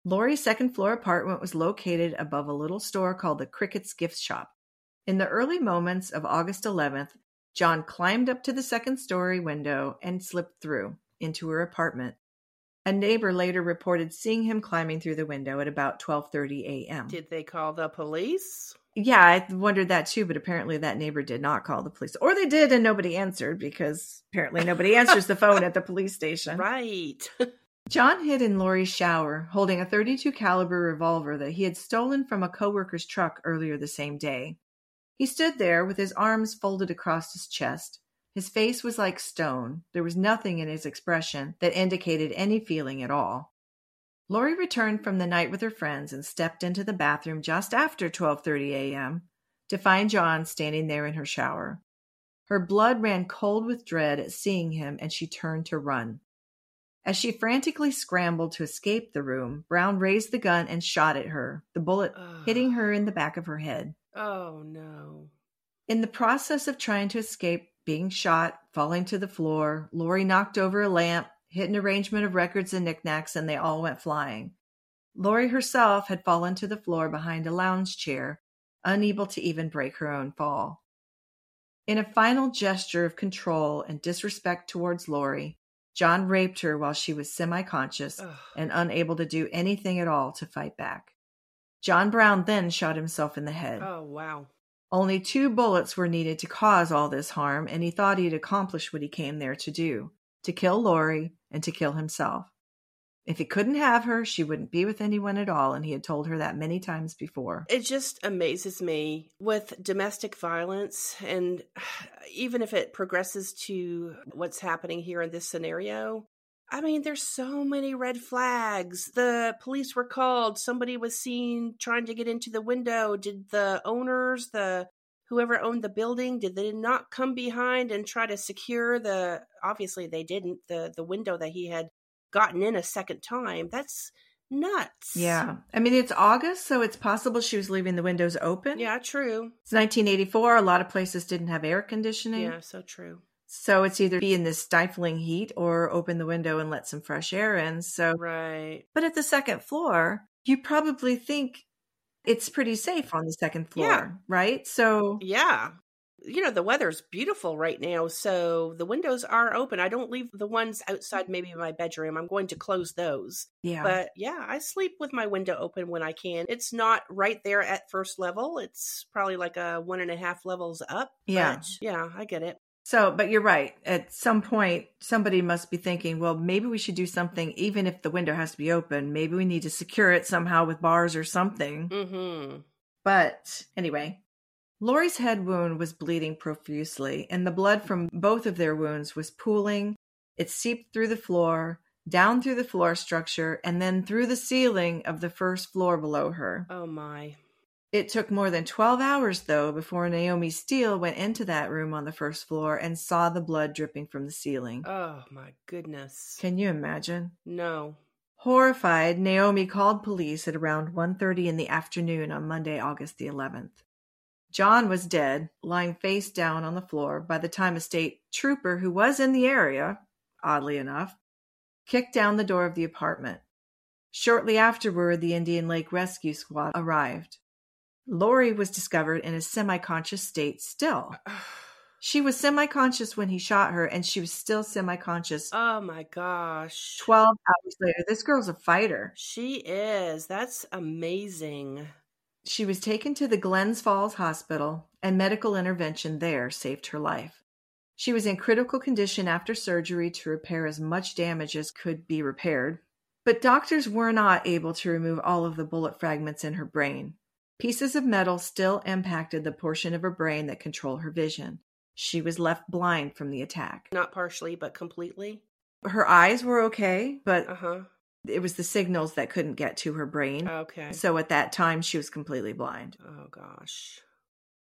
Laurie's second floor apartment was located above a little store called the Cricket's Gift Shop. In the early moments of August 11th, John climbed up to the second story window and slipped through into her apartment. A neighbor later reported seeing him climbing through the window at about 12:30 a.m. Did they call the police? Yeah, I wondered that too, but apparently that neighbor did not call the police. Or they did and nobody answered because apparently nobody answers the phone at the police station. Right. John hid in Laurie's shower, holding a 32 caliber revolver that he had stolen from a coworker's truck earlier the same day. He stood there with his arms folded across his chest. His face was like stone. There was nothing in his expression that indicated any feeling at all. Laurie returned from the night with her friends and stepped into the bathroom just after 12:30 a.m. to find John standing there in her shower. Her blood ran cold with dread at seeing him and she turned to run. As she frantically scrambled to escape the room, Brown raised the gun and shot at her, the bullet Ugh. hitting her in the back of her head. Oh no. In the process of trying to escape being shot, falling to the floor, Laurie knocked over a lamp, hit an arrangement of records and knickknacks, and they all went flying. Laurie herself had fallen to the floor behind a lounge chair, unable to even break her own fall. In a final gesture of control and disrespect towards Laurie, John raped her while she was semi conscious and unable to do anything at all to fight back. John Brown then shot himself in the head. Oh wow. Only two bullets were needed to cause all this harm, and he thought he'd accomplished what he came there to do to kill Laurie and to kill himself. If he couldn't have her, she wouldn't be with anyone at all, and he had told her that many times before. It just amazes me with domestic violence, and even if it progresses to what's happening here in this scenario, I mean, there's so many red flags. The police were called. Somebody was seen trying to get into the window. Did the owners, the whoever owned the building, did they not come behind and try to secure the? Obviously, they didn't. the The window that he had gotten in a second time. That's nuts. Yeah. I mean, it's August, so it's possible she was leaving the windows open. Yeah. True. It's 1984. A lot of places didn't have air conditioning. Yeah. So true. So it's either be in this stifling heat or open the window and let some fresh air in. So, Right. but at the second floor, you probably think it's pretty safe on the second floor, Yeah. right? So, Yeah. You know, the weather's beautiful right now, so the windows are open. I don't leave the ones outside, maybe my bedroom. I'm going to close those. yeah. But yeah, I sleep with my window open when I can. It's not right there at first level, it's probably like a one and a half levels up. Yeah. yeah, I get it. So, but you're right. At some point, somebody must be thinking, well, maybe we should do something, even if the window has to be open. Maybe we need to secure it somehow with bars or something. Mm-hmm. But anyway, Laurie's head wound was bleeding profusely, and the blood from both of their wounds was pooling. It seeped through the floor, down through the floor structure, and then through the ceiling of the first floor below her. Oh my. It took more than 12 hours, though, before Naomi Steele went into that room on the first floor and saw the blood dripping from the ceiling. Oh my goodness. Can you imagine? No. Horrified, Naomi called police at around 1:30 in the afternoon on Monday, August the 11th. John was dead, lying face down on the floor by the time a state trooper who was in the area, oddly enough, kicked down the door of the apartment. Shortly afterward, the Indian Lake Rescue Squad arrived. Lori was discovered in a semi conscious state still. She was semi conscious when he shot her, and she was still semi conscious Oh my gosh. 12 hours later. This girl's a fighter. She is. That's amazing. She was taken to the Glens Falls Hospital, and medical intervention there saved her life. She was in critical condition after surgery to repair as much damage as could be repaired, but doctors were not able to remove all of the bullet fragments in her brain. Pieces of metal still impacted the portion of her brain that control her vision. She was left blind from the attack. Not partially, but completely. Her eyes were okay, but Uh huh. It was the signals that couldn't get to her brain. Okay. So at that time, she was completely blind. Oh, gosh.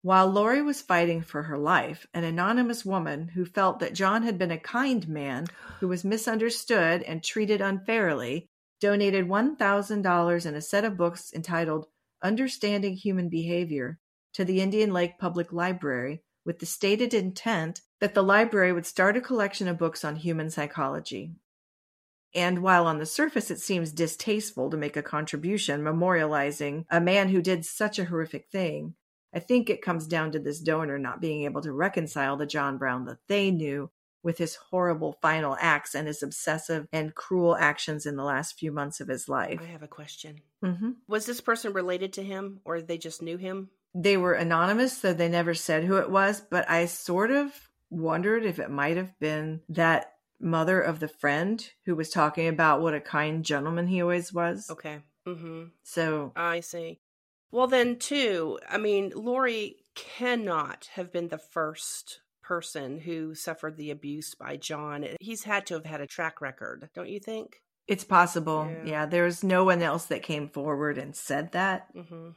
While Lori was fighting for her life, an anonymous woman who felt that John had been a kind man who was misunderstood and treated unfairly donated $1,000 and a set of books entitled Understanding Human Behavior to the Indian Lake Public Library with the stated intent that the library would start a collection of books on human psychology. And while on the surface it seems distasteful to make a contribution memorializing a man who did such a horrific thing, I think it comes down to this donor not being able to reconcile the John Brown that they knew with his horrible final acts and his obsessive and cruel actions in the last few months of his life. I have a question. hmm Was this person related to him or they just knew him? They were anonymous, so they never said who it was, but I sort of wondered if it might have been that mother of the friend who was talking about what a kind gentleman he always was. Okay. Mm-hmm. So, I see. Well, then, too, I mean, Lori cannot have been the first person who suffered the abuse by John. He's had to have had a track record, don't you think? it's possible. Yeah. Yeah, there's no one else that came forward and said that. Mm-hmm.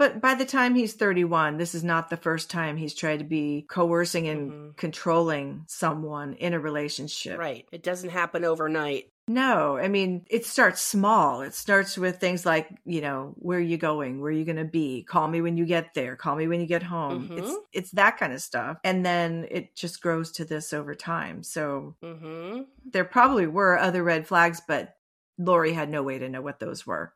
But by the time he's 31, this is not the first time he's tried to be coercing and Mhm. controlling someone in a relationship. Right. It doesn't happen overnight. No, I mean, it starts small. It starts with things like, you know, where are you going? Where are you going to be? Call me when you get there. Call me when you get home. It's Mhm. it's that kind of stuff. And then it just grows to this over time. So Mm-hmm. there probably were other red flags, but Lori had no way to know what those were.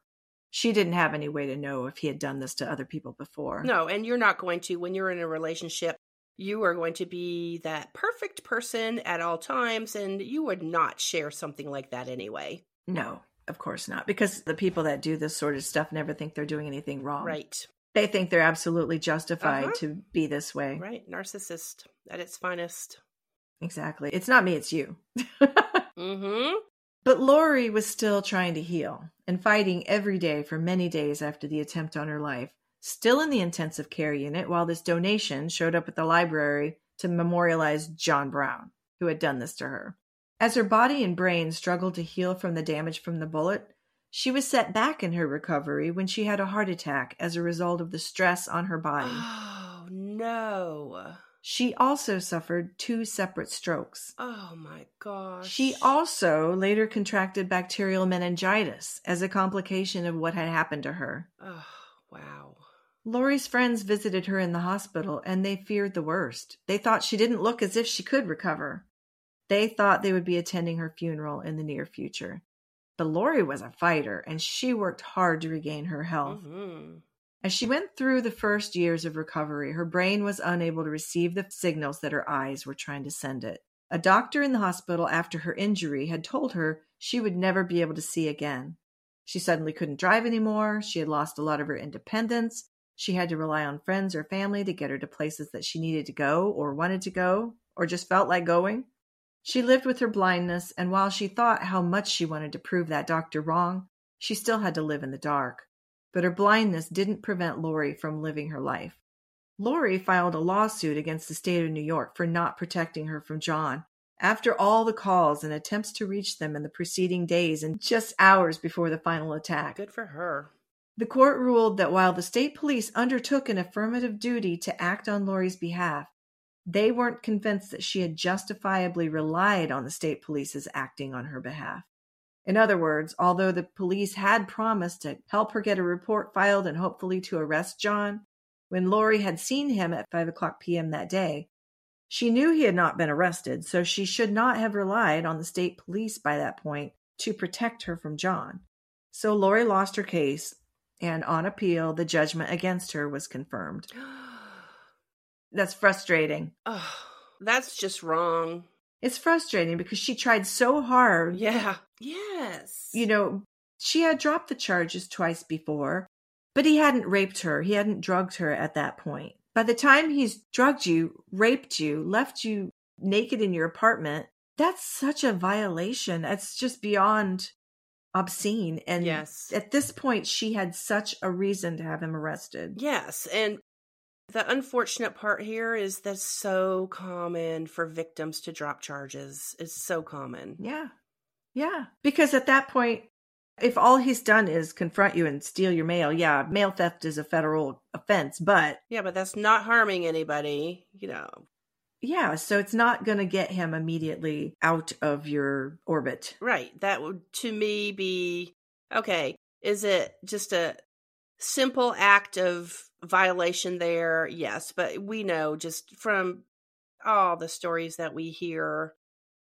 She didn't have any way to know if he had done this to other people before. No, and you're not going to, when you're in a relationship, you are going to be that perfect person at all times, and you would not share something like that anyway. No, of course not. Because the people that do this sort of stuff never think they're doing anything wrong. Right. They think they're absolutely justified Uh-huh. to be this way. Right. Narcissist at its finest. Exactly. It's not me, it's you. Mm-hmm. But Lori was still trying to heal and fighting every day for many days after the attempt on her life, still in the intensive care unit while this donation showed up at the library to memorialize John Brown, who had done this to her. As her body and brain struggled to heal from the damage from the bullet, she was set back in her recovery when she had a heart attack as a result of the stress on her body. Oh, no. She also suffered two separate strokes. Oh, my gosh. She also later contracted bacterial meningitis as a complication of what had happened to her. Oh, wow. Lori's friends visited her in the hospital and they feared the worst. They thought she didn't look as if she could recover. They thought they would be attending her funeral in the near future. But Lori was a fighter and she worked hard to regain her health. Mm-hmm. As she went through the first years of recovery, her brain was unable to receive the signals that her eyes were trying to send it. A doctor in the hospital after her injury had told her she would never be able to see again. She suddenly couldn't drive anymore. She had lost a lot of her independence. She had to rely on friends or family to get her to places that she needed to go or wanted to go or just felt like going. She lived with her blindness, and while she thought how much she wanted to prove that doctor wrong, she still had to live in the dark but her blindness didn't prevent Lori from living her life. Lori filed a lawsuit against the state of New York for not protecting her from John. After all the calls and attempts to reach them in the preceding days and just hours before the final attack, Good for her. the court ruled that while the state police undertook an affirmative duty to act on Lori's behalf, they weren't convinced that she had justifiably relied on the state police's acting on her behalf. In other words, although the police had promised to help her get a report filed and hopefully to arrest John, when Lori had seen him at 5 o'clock p.m. that day, she knew he had not been arrested, so she should not have relied on the state police by that point to protect her from John. So Lori lost her case, and on appeal, the judgment against her was confirmed. That's frustrating. Oh, that's just wrong. It's frustrating because she tried so hard Yeah. Yes. you know, she had dropped the charges twice before, but he hadn't raped her. He hadn't drugged her at that point. By the time he's drugged you, raped you, left you naked in your apartment, that's such a violation. It's just beyond obscene. And Yes. at this point, she had such a reason to have him arrested. Yes, and the unfortunate part here is that's so common for victims to drop charges. It's so common. Yeah. Yeah. Because at that point, If all he's done is confront you and steal your mail, yeah, mail theft is a federal offense, but Yeah, but that's not harming anybody, you know. yeah, so it's not going to get him immediately out of your orbit. Right. That would to me be okay. Is it just a simple act of violation there? Yes, but we know just from all the stories that we hear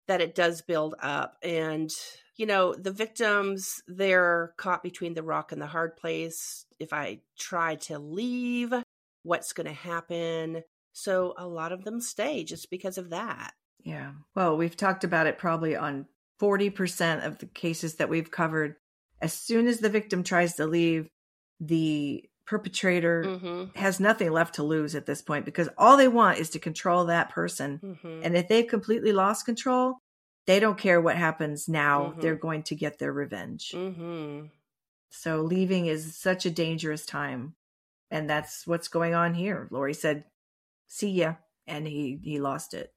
that it does build up and you know the victims they're caught between the rock and the hard place if i try to leave what's going to happen so a lot of them stay just because of that Yeah. Well, we've talked about it probably on 40% of the cases that we've covered. As soon as the victim tries to leave, the perpetrator mm-hmm. has nothing left to lose at this point because all they want is to control that person. Mm-hmm. And if they've completely lost control, they don't care what happens now. Mhm. They're going to get their revenge. Mm-hmm. So leaving is such a dangerous time. And that's what's going on here. Lori said, see ya. And he, he lost it.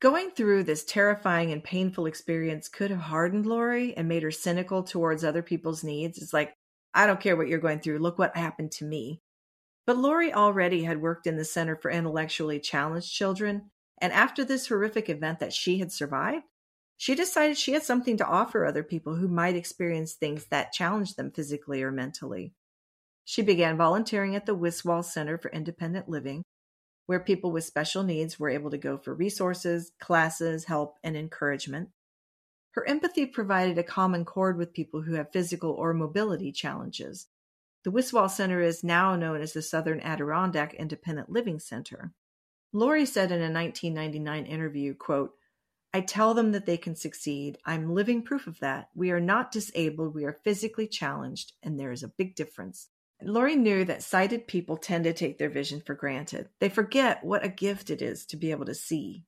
Going through this terrifying and painful experience could have hardened Lori and made her cynical towards other people's needs. It's like, I don't care what you're going through. Look what happened to me. But Lori already had worked in the Center for Intellectually Challenged Children. And after this horrific event that she had survived, she decided she had something to offer other people who might experience things that challenged them physically or mentally. She began volunteering at the Wiswall Center for Independent Living, where people with special needs were able to go for resources, classes, help, and encouragement. Her empathy provided a common chord with people who have physical or mobility challenges. The Wiswall Center is now known as the Southern Adirondack Independent Living Center. Lori said in a 1999 interview, quote, I tell them that they can succeed. I'm living proof of that. We are not disabled. We are physically challenged, and there is a big difference. Lori knew that sighted people tend to take their vision for granted. They forget what a gift it is to be able to see.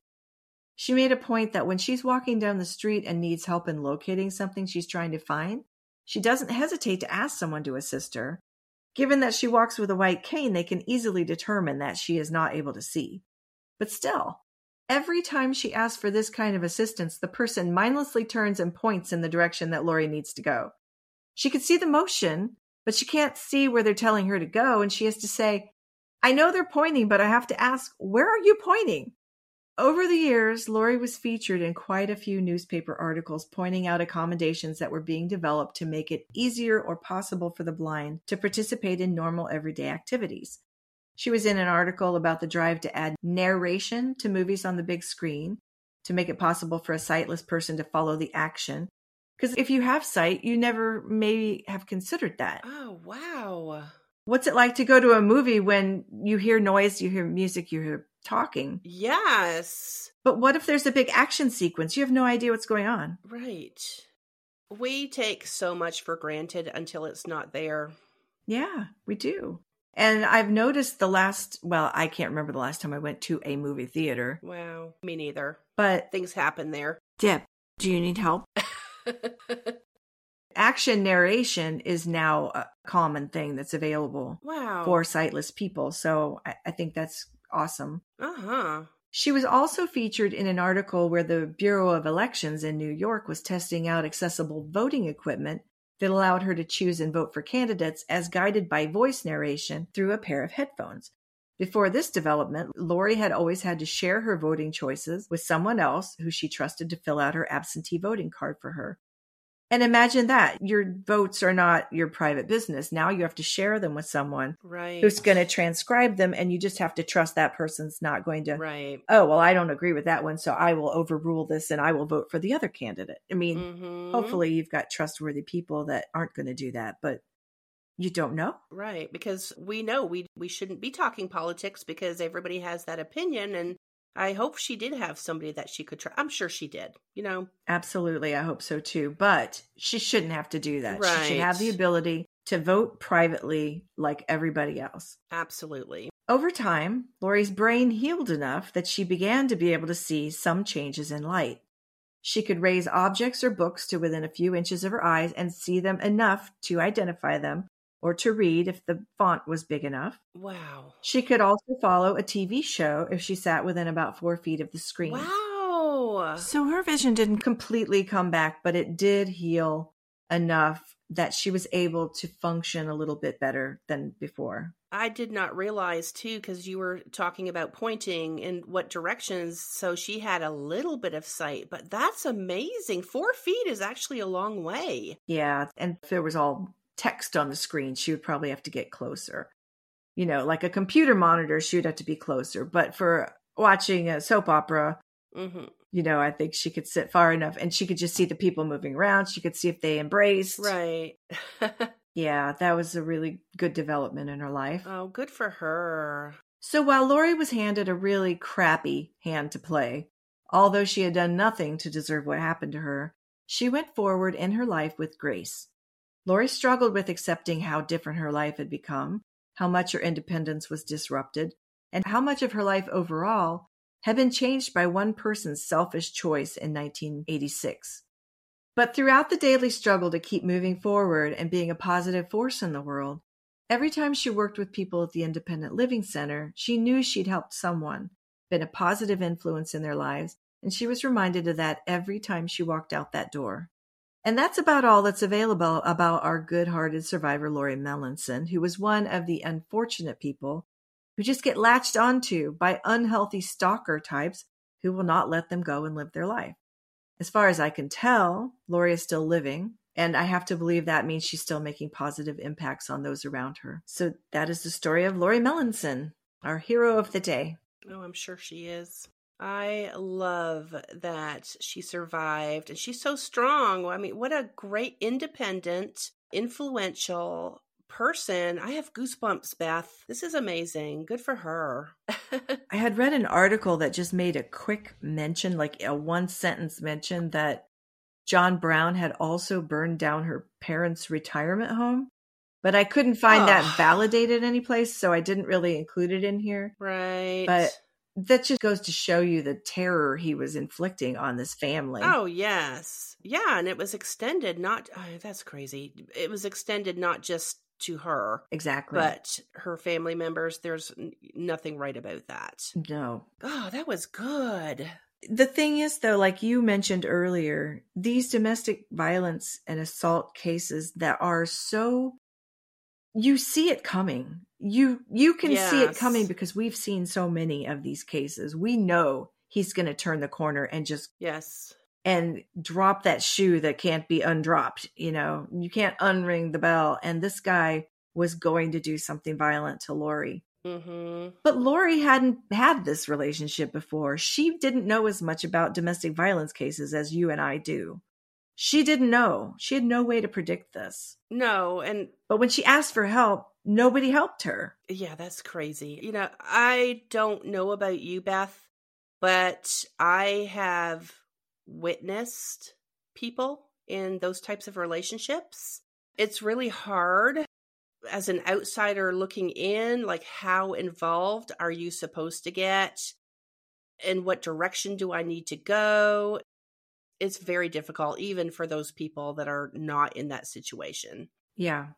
She made a point that when she's walking down the street and needs help in locating something she's trying to find, she doesn't hesitate to ask someone to assist her. Given that she walks with a white cane, they can easily determine that she is not able to see. But still, every time she asks for this kind of assistance, the person mindlessly turns and points in the direction that Lori needs to go. She can see the motion, but she can't see where they're telling her to go, and she has to say, I know they're pointing, but I have to ask, where are you pointing? Over the years, Lori was featured in quite a few newspaper articles pointing out accommodations that were being developed to make it easier or possible for the blind to participate in normal everyday activities. She was in an article about the drive to add narration to movies on the big screen to make it possible for a sightless person to follow the action. Because if you have sight, you never maybe have considered that. oh wow What's it like to go to a movie when you hear noise, you hear music, you hear talking? yes But what if there's a big action sequence? You have no idea what's going on. right we take so much for granted until it's not there Yeah, we do. And I've noticed the last, well, I can't remember the last time I went to a movie theater, wow me neither but things happen there Dip, do you need help? Action narration is now a common thing that's available wow for sightless people. So I, I think that's awesome. uh-huh She was also featured in an article where the Bureau of Elections in New York was testing out accessible voting equipment that allowed her to choose and vote for candidates as guided by voice narration through a pair of headphones. Before this development, Lori had always had to share her voting choices with someone else who she trusted to fill out her absentee voting card for her. And imagine that your votes are not your private business. Now you have to share them with someone right who's going to transcribe them, and you just have to trust that person's not going to right oh well i don't agree with that one so i will overrule this and i will vote for the other candidate i mean Mhm. hopefully you've got trustworthy people that aren't going to do that but you don't know right because we know we we shouldn't be talking politics because everybody has that opinion and i hope she did have somebody that she could try. I'm sure she did you know? Absolutely i hope so too. But she shouldn't have to do that. She should have the ability to vote privately like everybody else. Absolutely. Over time lori's brain healed enough that she began to be able to see some changes in light. She could raise objects or books to within a few inches of her eyes and see them enough to identify them or to read if the font was big enough. wow She could also follow a TV show if she sat within about four feet of the screen. wow So her vision didn't completely come back, but it did heal enough that she was able to function a little bit better than before. I did not realize too because you were talking about pointing in what directions. So she had a little bit of sight, but that's amazing. Four feet is actually a long way. Yeah. And there was all text on the screen, she would probably have to get closer. You know, like a computer monitor, she would have to be closer. But for watching a soap opera, Mm-hmm. you know, I think she could sit far enough and she could just see the people moving around. She could see if they embraced. Right. Yeah, that was a really good development in her life. oh, good for her. So while Lori was handed a really crappy hand to play, although she had done nothing to deserve what happened to her, she went forward in her life with grace. Lori struggled with accepting how different her life had become, how much her independence was disrupted, and how much of her life overall had been changed by one person's selfish choice in 1986. But throughout the daily struggle to keep moving forward and being a positive force in the world, every time she worked with people at the Independent Living Center, she knew she'd helped someone, been a positive influence in their lives, and she was reminded of that every time she walked out that door. And that's about all that's available about our good hearted survivor, Lori Melanson, who was one of the unfortunate people who just get latched onto by unhealthy stalker types who will not let them go and live their life. As far as I can tell, Lori is still living, and I have to believe that means she's still making positive impacts on those around her. So that is the story of Lori Melanson, our hero of the day. Oh, I'm sure she is. I love that she survived and she's so strong. I mean, what a great independent, influential person. I have goosebumps, Beth. This is amazing. Good for her. I had read an article that just made a quick mention, like a one sentence mention, that John Brown had also burned down her parents' retirement home. But I couldn't find that Oh. validated anyplace, so I didn't really include it in here. right. But that just goes to show you the terror he was inflicting on this family. Oh, yes. Yeah. And it was extended, not, oh, that's crazy. It was extended not just to her, exactly. but her family members. There's nothing right about that. no. Oh, that was good. The thing is, though, like you mentioned earlier, these domestic violence and assault cases that are so you see it coming. You you can see it coming because we've seen so many of these cases. We know he's going to turn the corner and just Yes. and drop that shoe that can't be undropped. You know, you can't unring the bell. And this guy was going to do something violent to Lori. Mm-hmm. But Lori hadn't had this relationship before. She didn't know as much about domestic violence cases as you and I do. She didn't know. She had no way to predict this. No, and But when she asked for help, nobody helped her. Yeah, that's crazy. You know, I don't know about you, Beth, but I have witnessed people in those types of relationships. It's really hard as an outsider looking in, like, how involved are you supposed to get? In what direction do I need to go? It's very difficult, even for those people that are not in that situation. Yeah,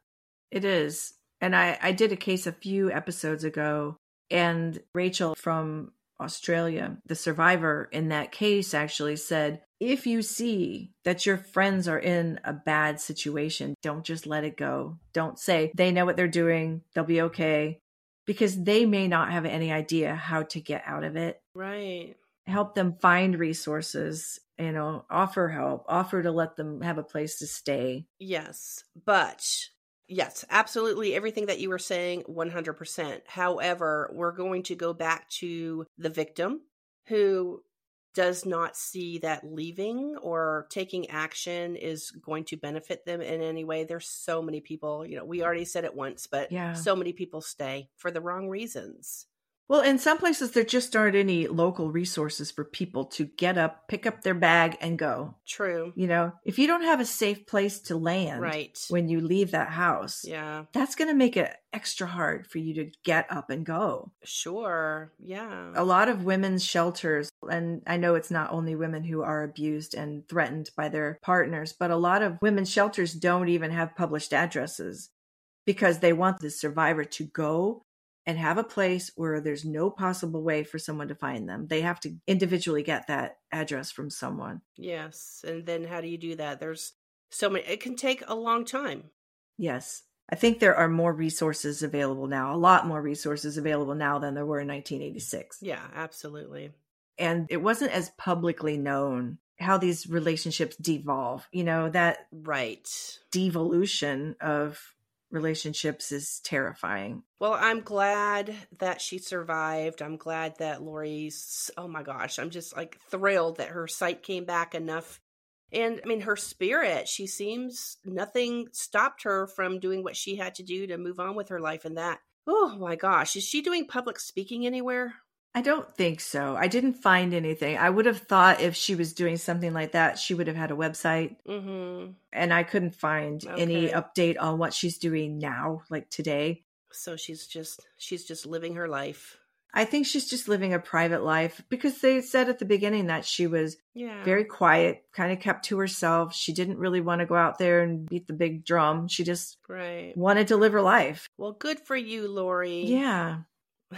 it is. And I, I did a case a few episodes ago, and Rachel from Australia, the survivor in that case, actually said if you see that your friends are in a bad situation, don't just let it go. Don't say they know what they're doing, they'll be okay, because they may not have any idea how to get out of it. Right. Help them find resources, you know, offer help, offer to let them have a place to stay. Yes, but yes, absolutely everything that you were saying 100%. However, we're going to go back to the victim who does not see that leaving or taking action is going to benefit them in any way. There's so many people, you know, we already said it once, but Yeah. so many people stay for the wrong reasons. Well, in some places, there just aren't any local resources for people to get up, pick up their bag, and go. True. You know, if you don't have a safe place to land Right. when you leave that house, Yeah, that's going to make it extra hard for you to get up and go. sure. Yeah. A lot of women's shelters, and I know it's not only women who are abused and threatened by their partners, but a lot of women's shelters don't even have published addresses because they want the survivor to go and have a place where there's no possible way for someone to find them. They have to individually get that address from someone. Yes. And then how do you do that? There's so many it can take a long time. Yes. I think there are more resources available now, a lot more resources available now than there were in 1986. Yeah, absolutely. And it wasn't as publicly known how these relationships devolve. You know, that Right. devolution of relationships is terrifying. Well, I'm glad that she survived. I'm glad that Lori's, oh my gosh, I'm just like thrilled that her sight came back enough. And I mean, her spirit, she seems nothing stopped her from doing what she had to do to move on with her life. And that, oh my gosh, is she doing public speaking anywhere? I don't think so. I didn't find anything. I would have thought if she was doing something like that, she would have had a website. Mm-hmm. And I couldn't find any update on what she's doing now, like today. So she's just, she's just living her life. I think she's just living a private life because they said at the beginning that she was Yeah. very quiet, kind of kept to herself. She didn't really want to go out there and beat the big drum. She just right. wanted to live her life. Well, good for you, Laurie. Yeah.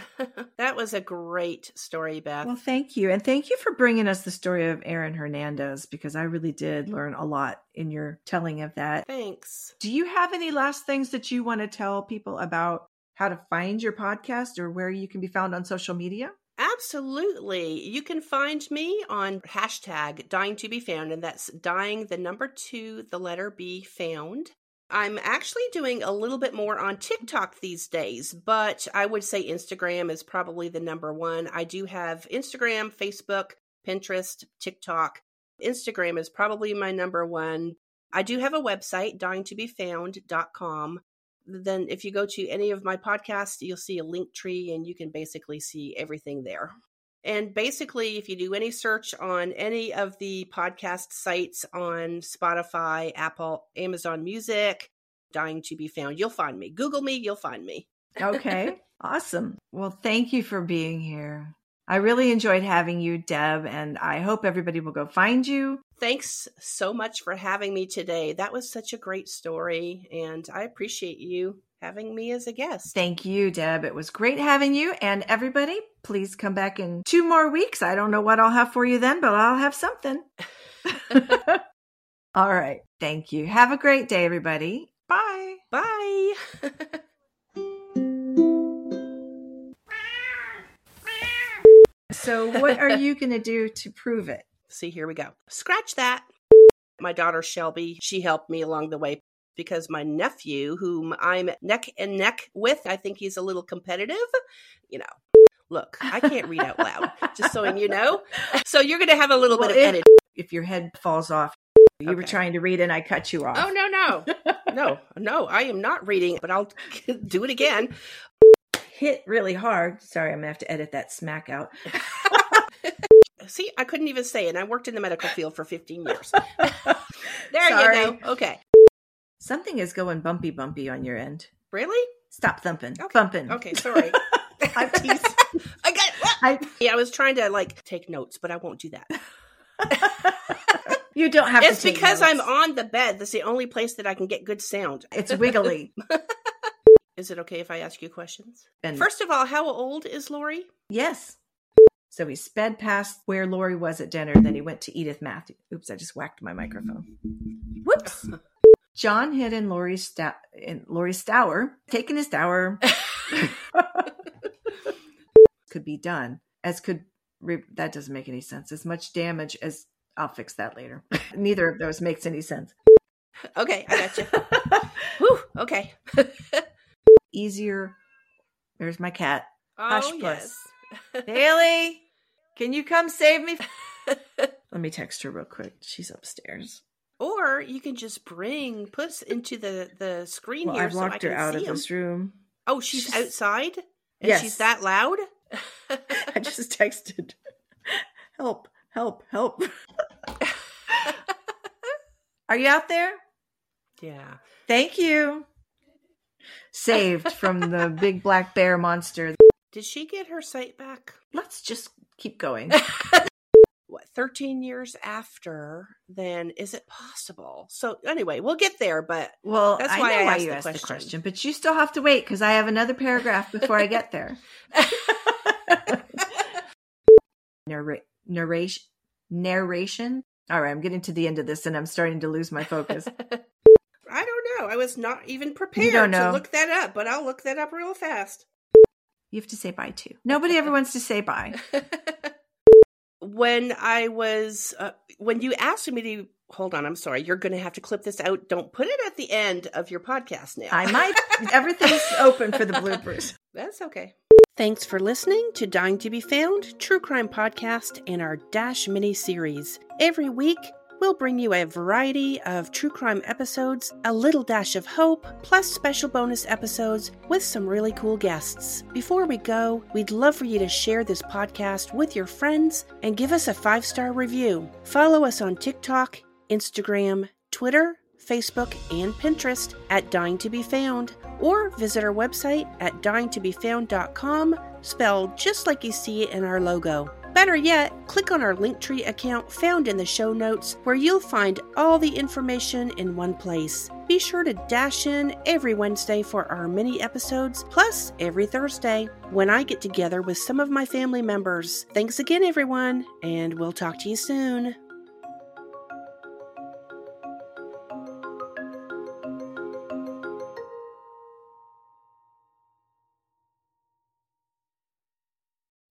that was a great story, Beth. Well, thank you. And thank you for bringing us the story of Aaron Hernandez because I really did mm-hmm. learn a lot in your telling of that. Thanks. Do you have any last things that you want to tell people about how to find your podcast or where you can be found on social media? Absolutely. You can find me on hashtag dying to be found, and that's dying the number two, the letter B found. I'm actually doing a little bit more on TikTok these days, but I would say Instagram is probably the number one. I do have Instagram, Facebook, Pinterest, TikTok. Instagram is probably my number one. I do have a website, dyingtobefound.com. Then, if you go to any of my podcasts, you'll see a link tree and you can basically see everything there. And basically, if you do any search on any of the podcast sites on Spotify, Apple, Amazon Music, Dying to Be Found, you'll find me. Google me, you'll find me. Okay. awesome. Well, thank you for being here. I really enjoyed having you, Deb, and I hope everybody will go find you. Thanks so much for having me today. That was such a great story, and I appreciate you having me as a guest. Thank you, Deb. It was great having you. And everybody, please come back in two more weeks. I don't know what I'll have for you then, but I'll have something. All right. Thank you. Have a great day, everybody. Bye. Bye. So, what are you going to do to prove it? See, here we go. Scratch that. My daughter Shelby, she helped me along the way because my nephew, whom I'm neck and neck with, I think he's a little competitive. You know, look, I can't read out loud, just so you know. So you're going to have a little Well, bit of if- edit. If your head falls off, you were trying to read and I cut you off. Oh, no, no. No, no, I am not reading, but I'll do it again. Hit really hard. Sorry, I'm going to have to edit that smack out. See, I couldn't even say it. And I worked in the medical field for 15 years. there Sorry. you go. Okay. Something is going bumpy, bumpy on your end. Really? Stop thumping. Okay. Thumping. Okay, sorry. I'm teasing. I got I, Yeah, I was trying to like take notes, but I won't do that. you don't have It's because I'm on the bed. That's the only place that I can get good sound. It's wiggly. Is it okay if I ask you questions? And First of all, how old is Laurie? yes. So he sped past where Laurie was at dinner. Then he went to Edith Matthew. Oops, I just whacked my microphone. Whoops. John hid in Laurie's sta- in Laurie's stower, taking his dower. could be done as could re- that doesn't make any sense. As much damage as I'll fix that later. Neither of those makes any sense. Okay, I got you. Okay. Easier. There's my cat. Oh, Hush, yes. Haley, can you come save me? Let me text her real quick. She's upstairs. or you can just bring Puss into the the screen Well, here I've so I locked her out of him. this room. Oh, she's She's- outside, and Yes. she's that loud. I just texted, help, help, help. Are you out there? yeah. Thank you. Saved from the big black bear monster. Did she get her sight back? Let's just keep going. what 13 years after then is it possible so anyway we'll get there but Well, That's I why know I why asked you the asked the question. question, but you still have to wait because I have another paragraph before I get there. Narra- narration, narration, All right, I'm getting to the end of this and I'm starting to lose my focus. I don't know. I was not even prepared You don't know. to look that up, but I'll look that up real fast. you have to say bye too. Nobody ever wants to say bye. when I was, uh, when you asked me to, hold on, I'm sorry, you're going to have to clip this out. Don't put it at the end of your podcast now. I might. Everything's open for the bloopers. That's okay. Thanks for listening to Dying to Be Found, True Crime Podcast, and our Dash mini series. Every week, we'll bring you a variety of true crime episodes, a little dash of hope, plus special bonus episodes with some really cool guests. Before we go, we'd love for you to share this podcast with your friends and give us a five star review. Follow us on TikTok, Instagram, Twitter, Facebook, and Pinterest at Dying to Be Found, or visit our website at dyingtobefound.com, spelled just like you see it in our logo. Better yet, click on our Linktree account found in the show notes where you'll find all the information in one place. Be sure to dash in every Wednesday for our mini episodes, plus every Thursday when I get together with some of my family members. Thanks again, everyone, and we'll talk to you soon.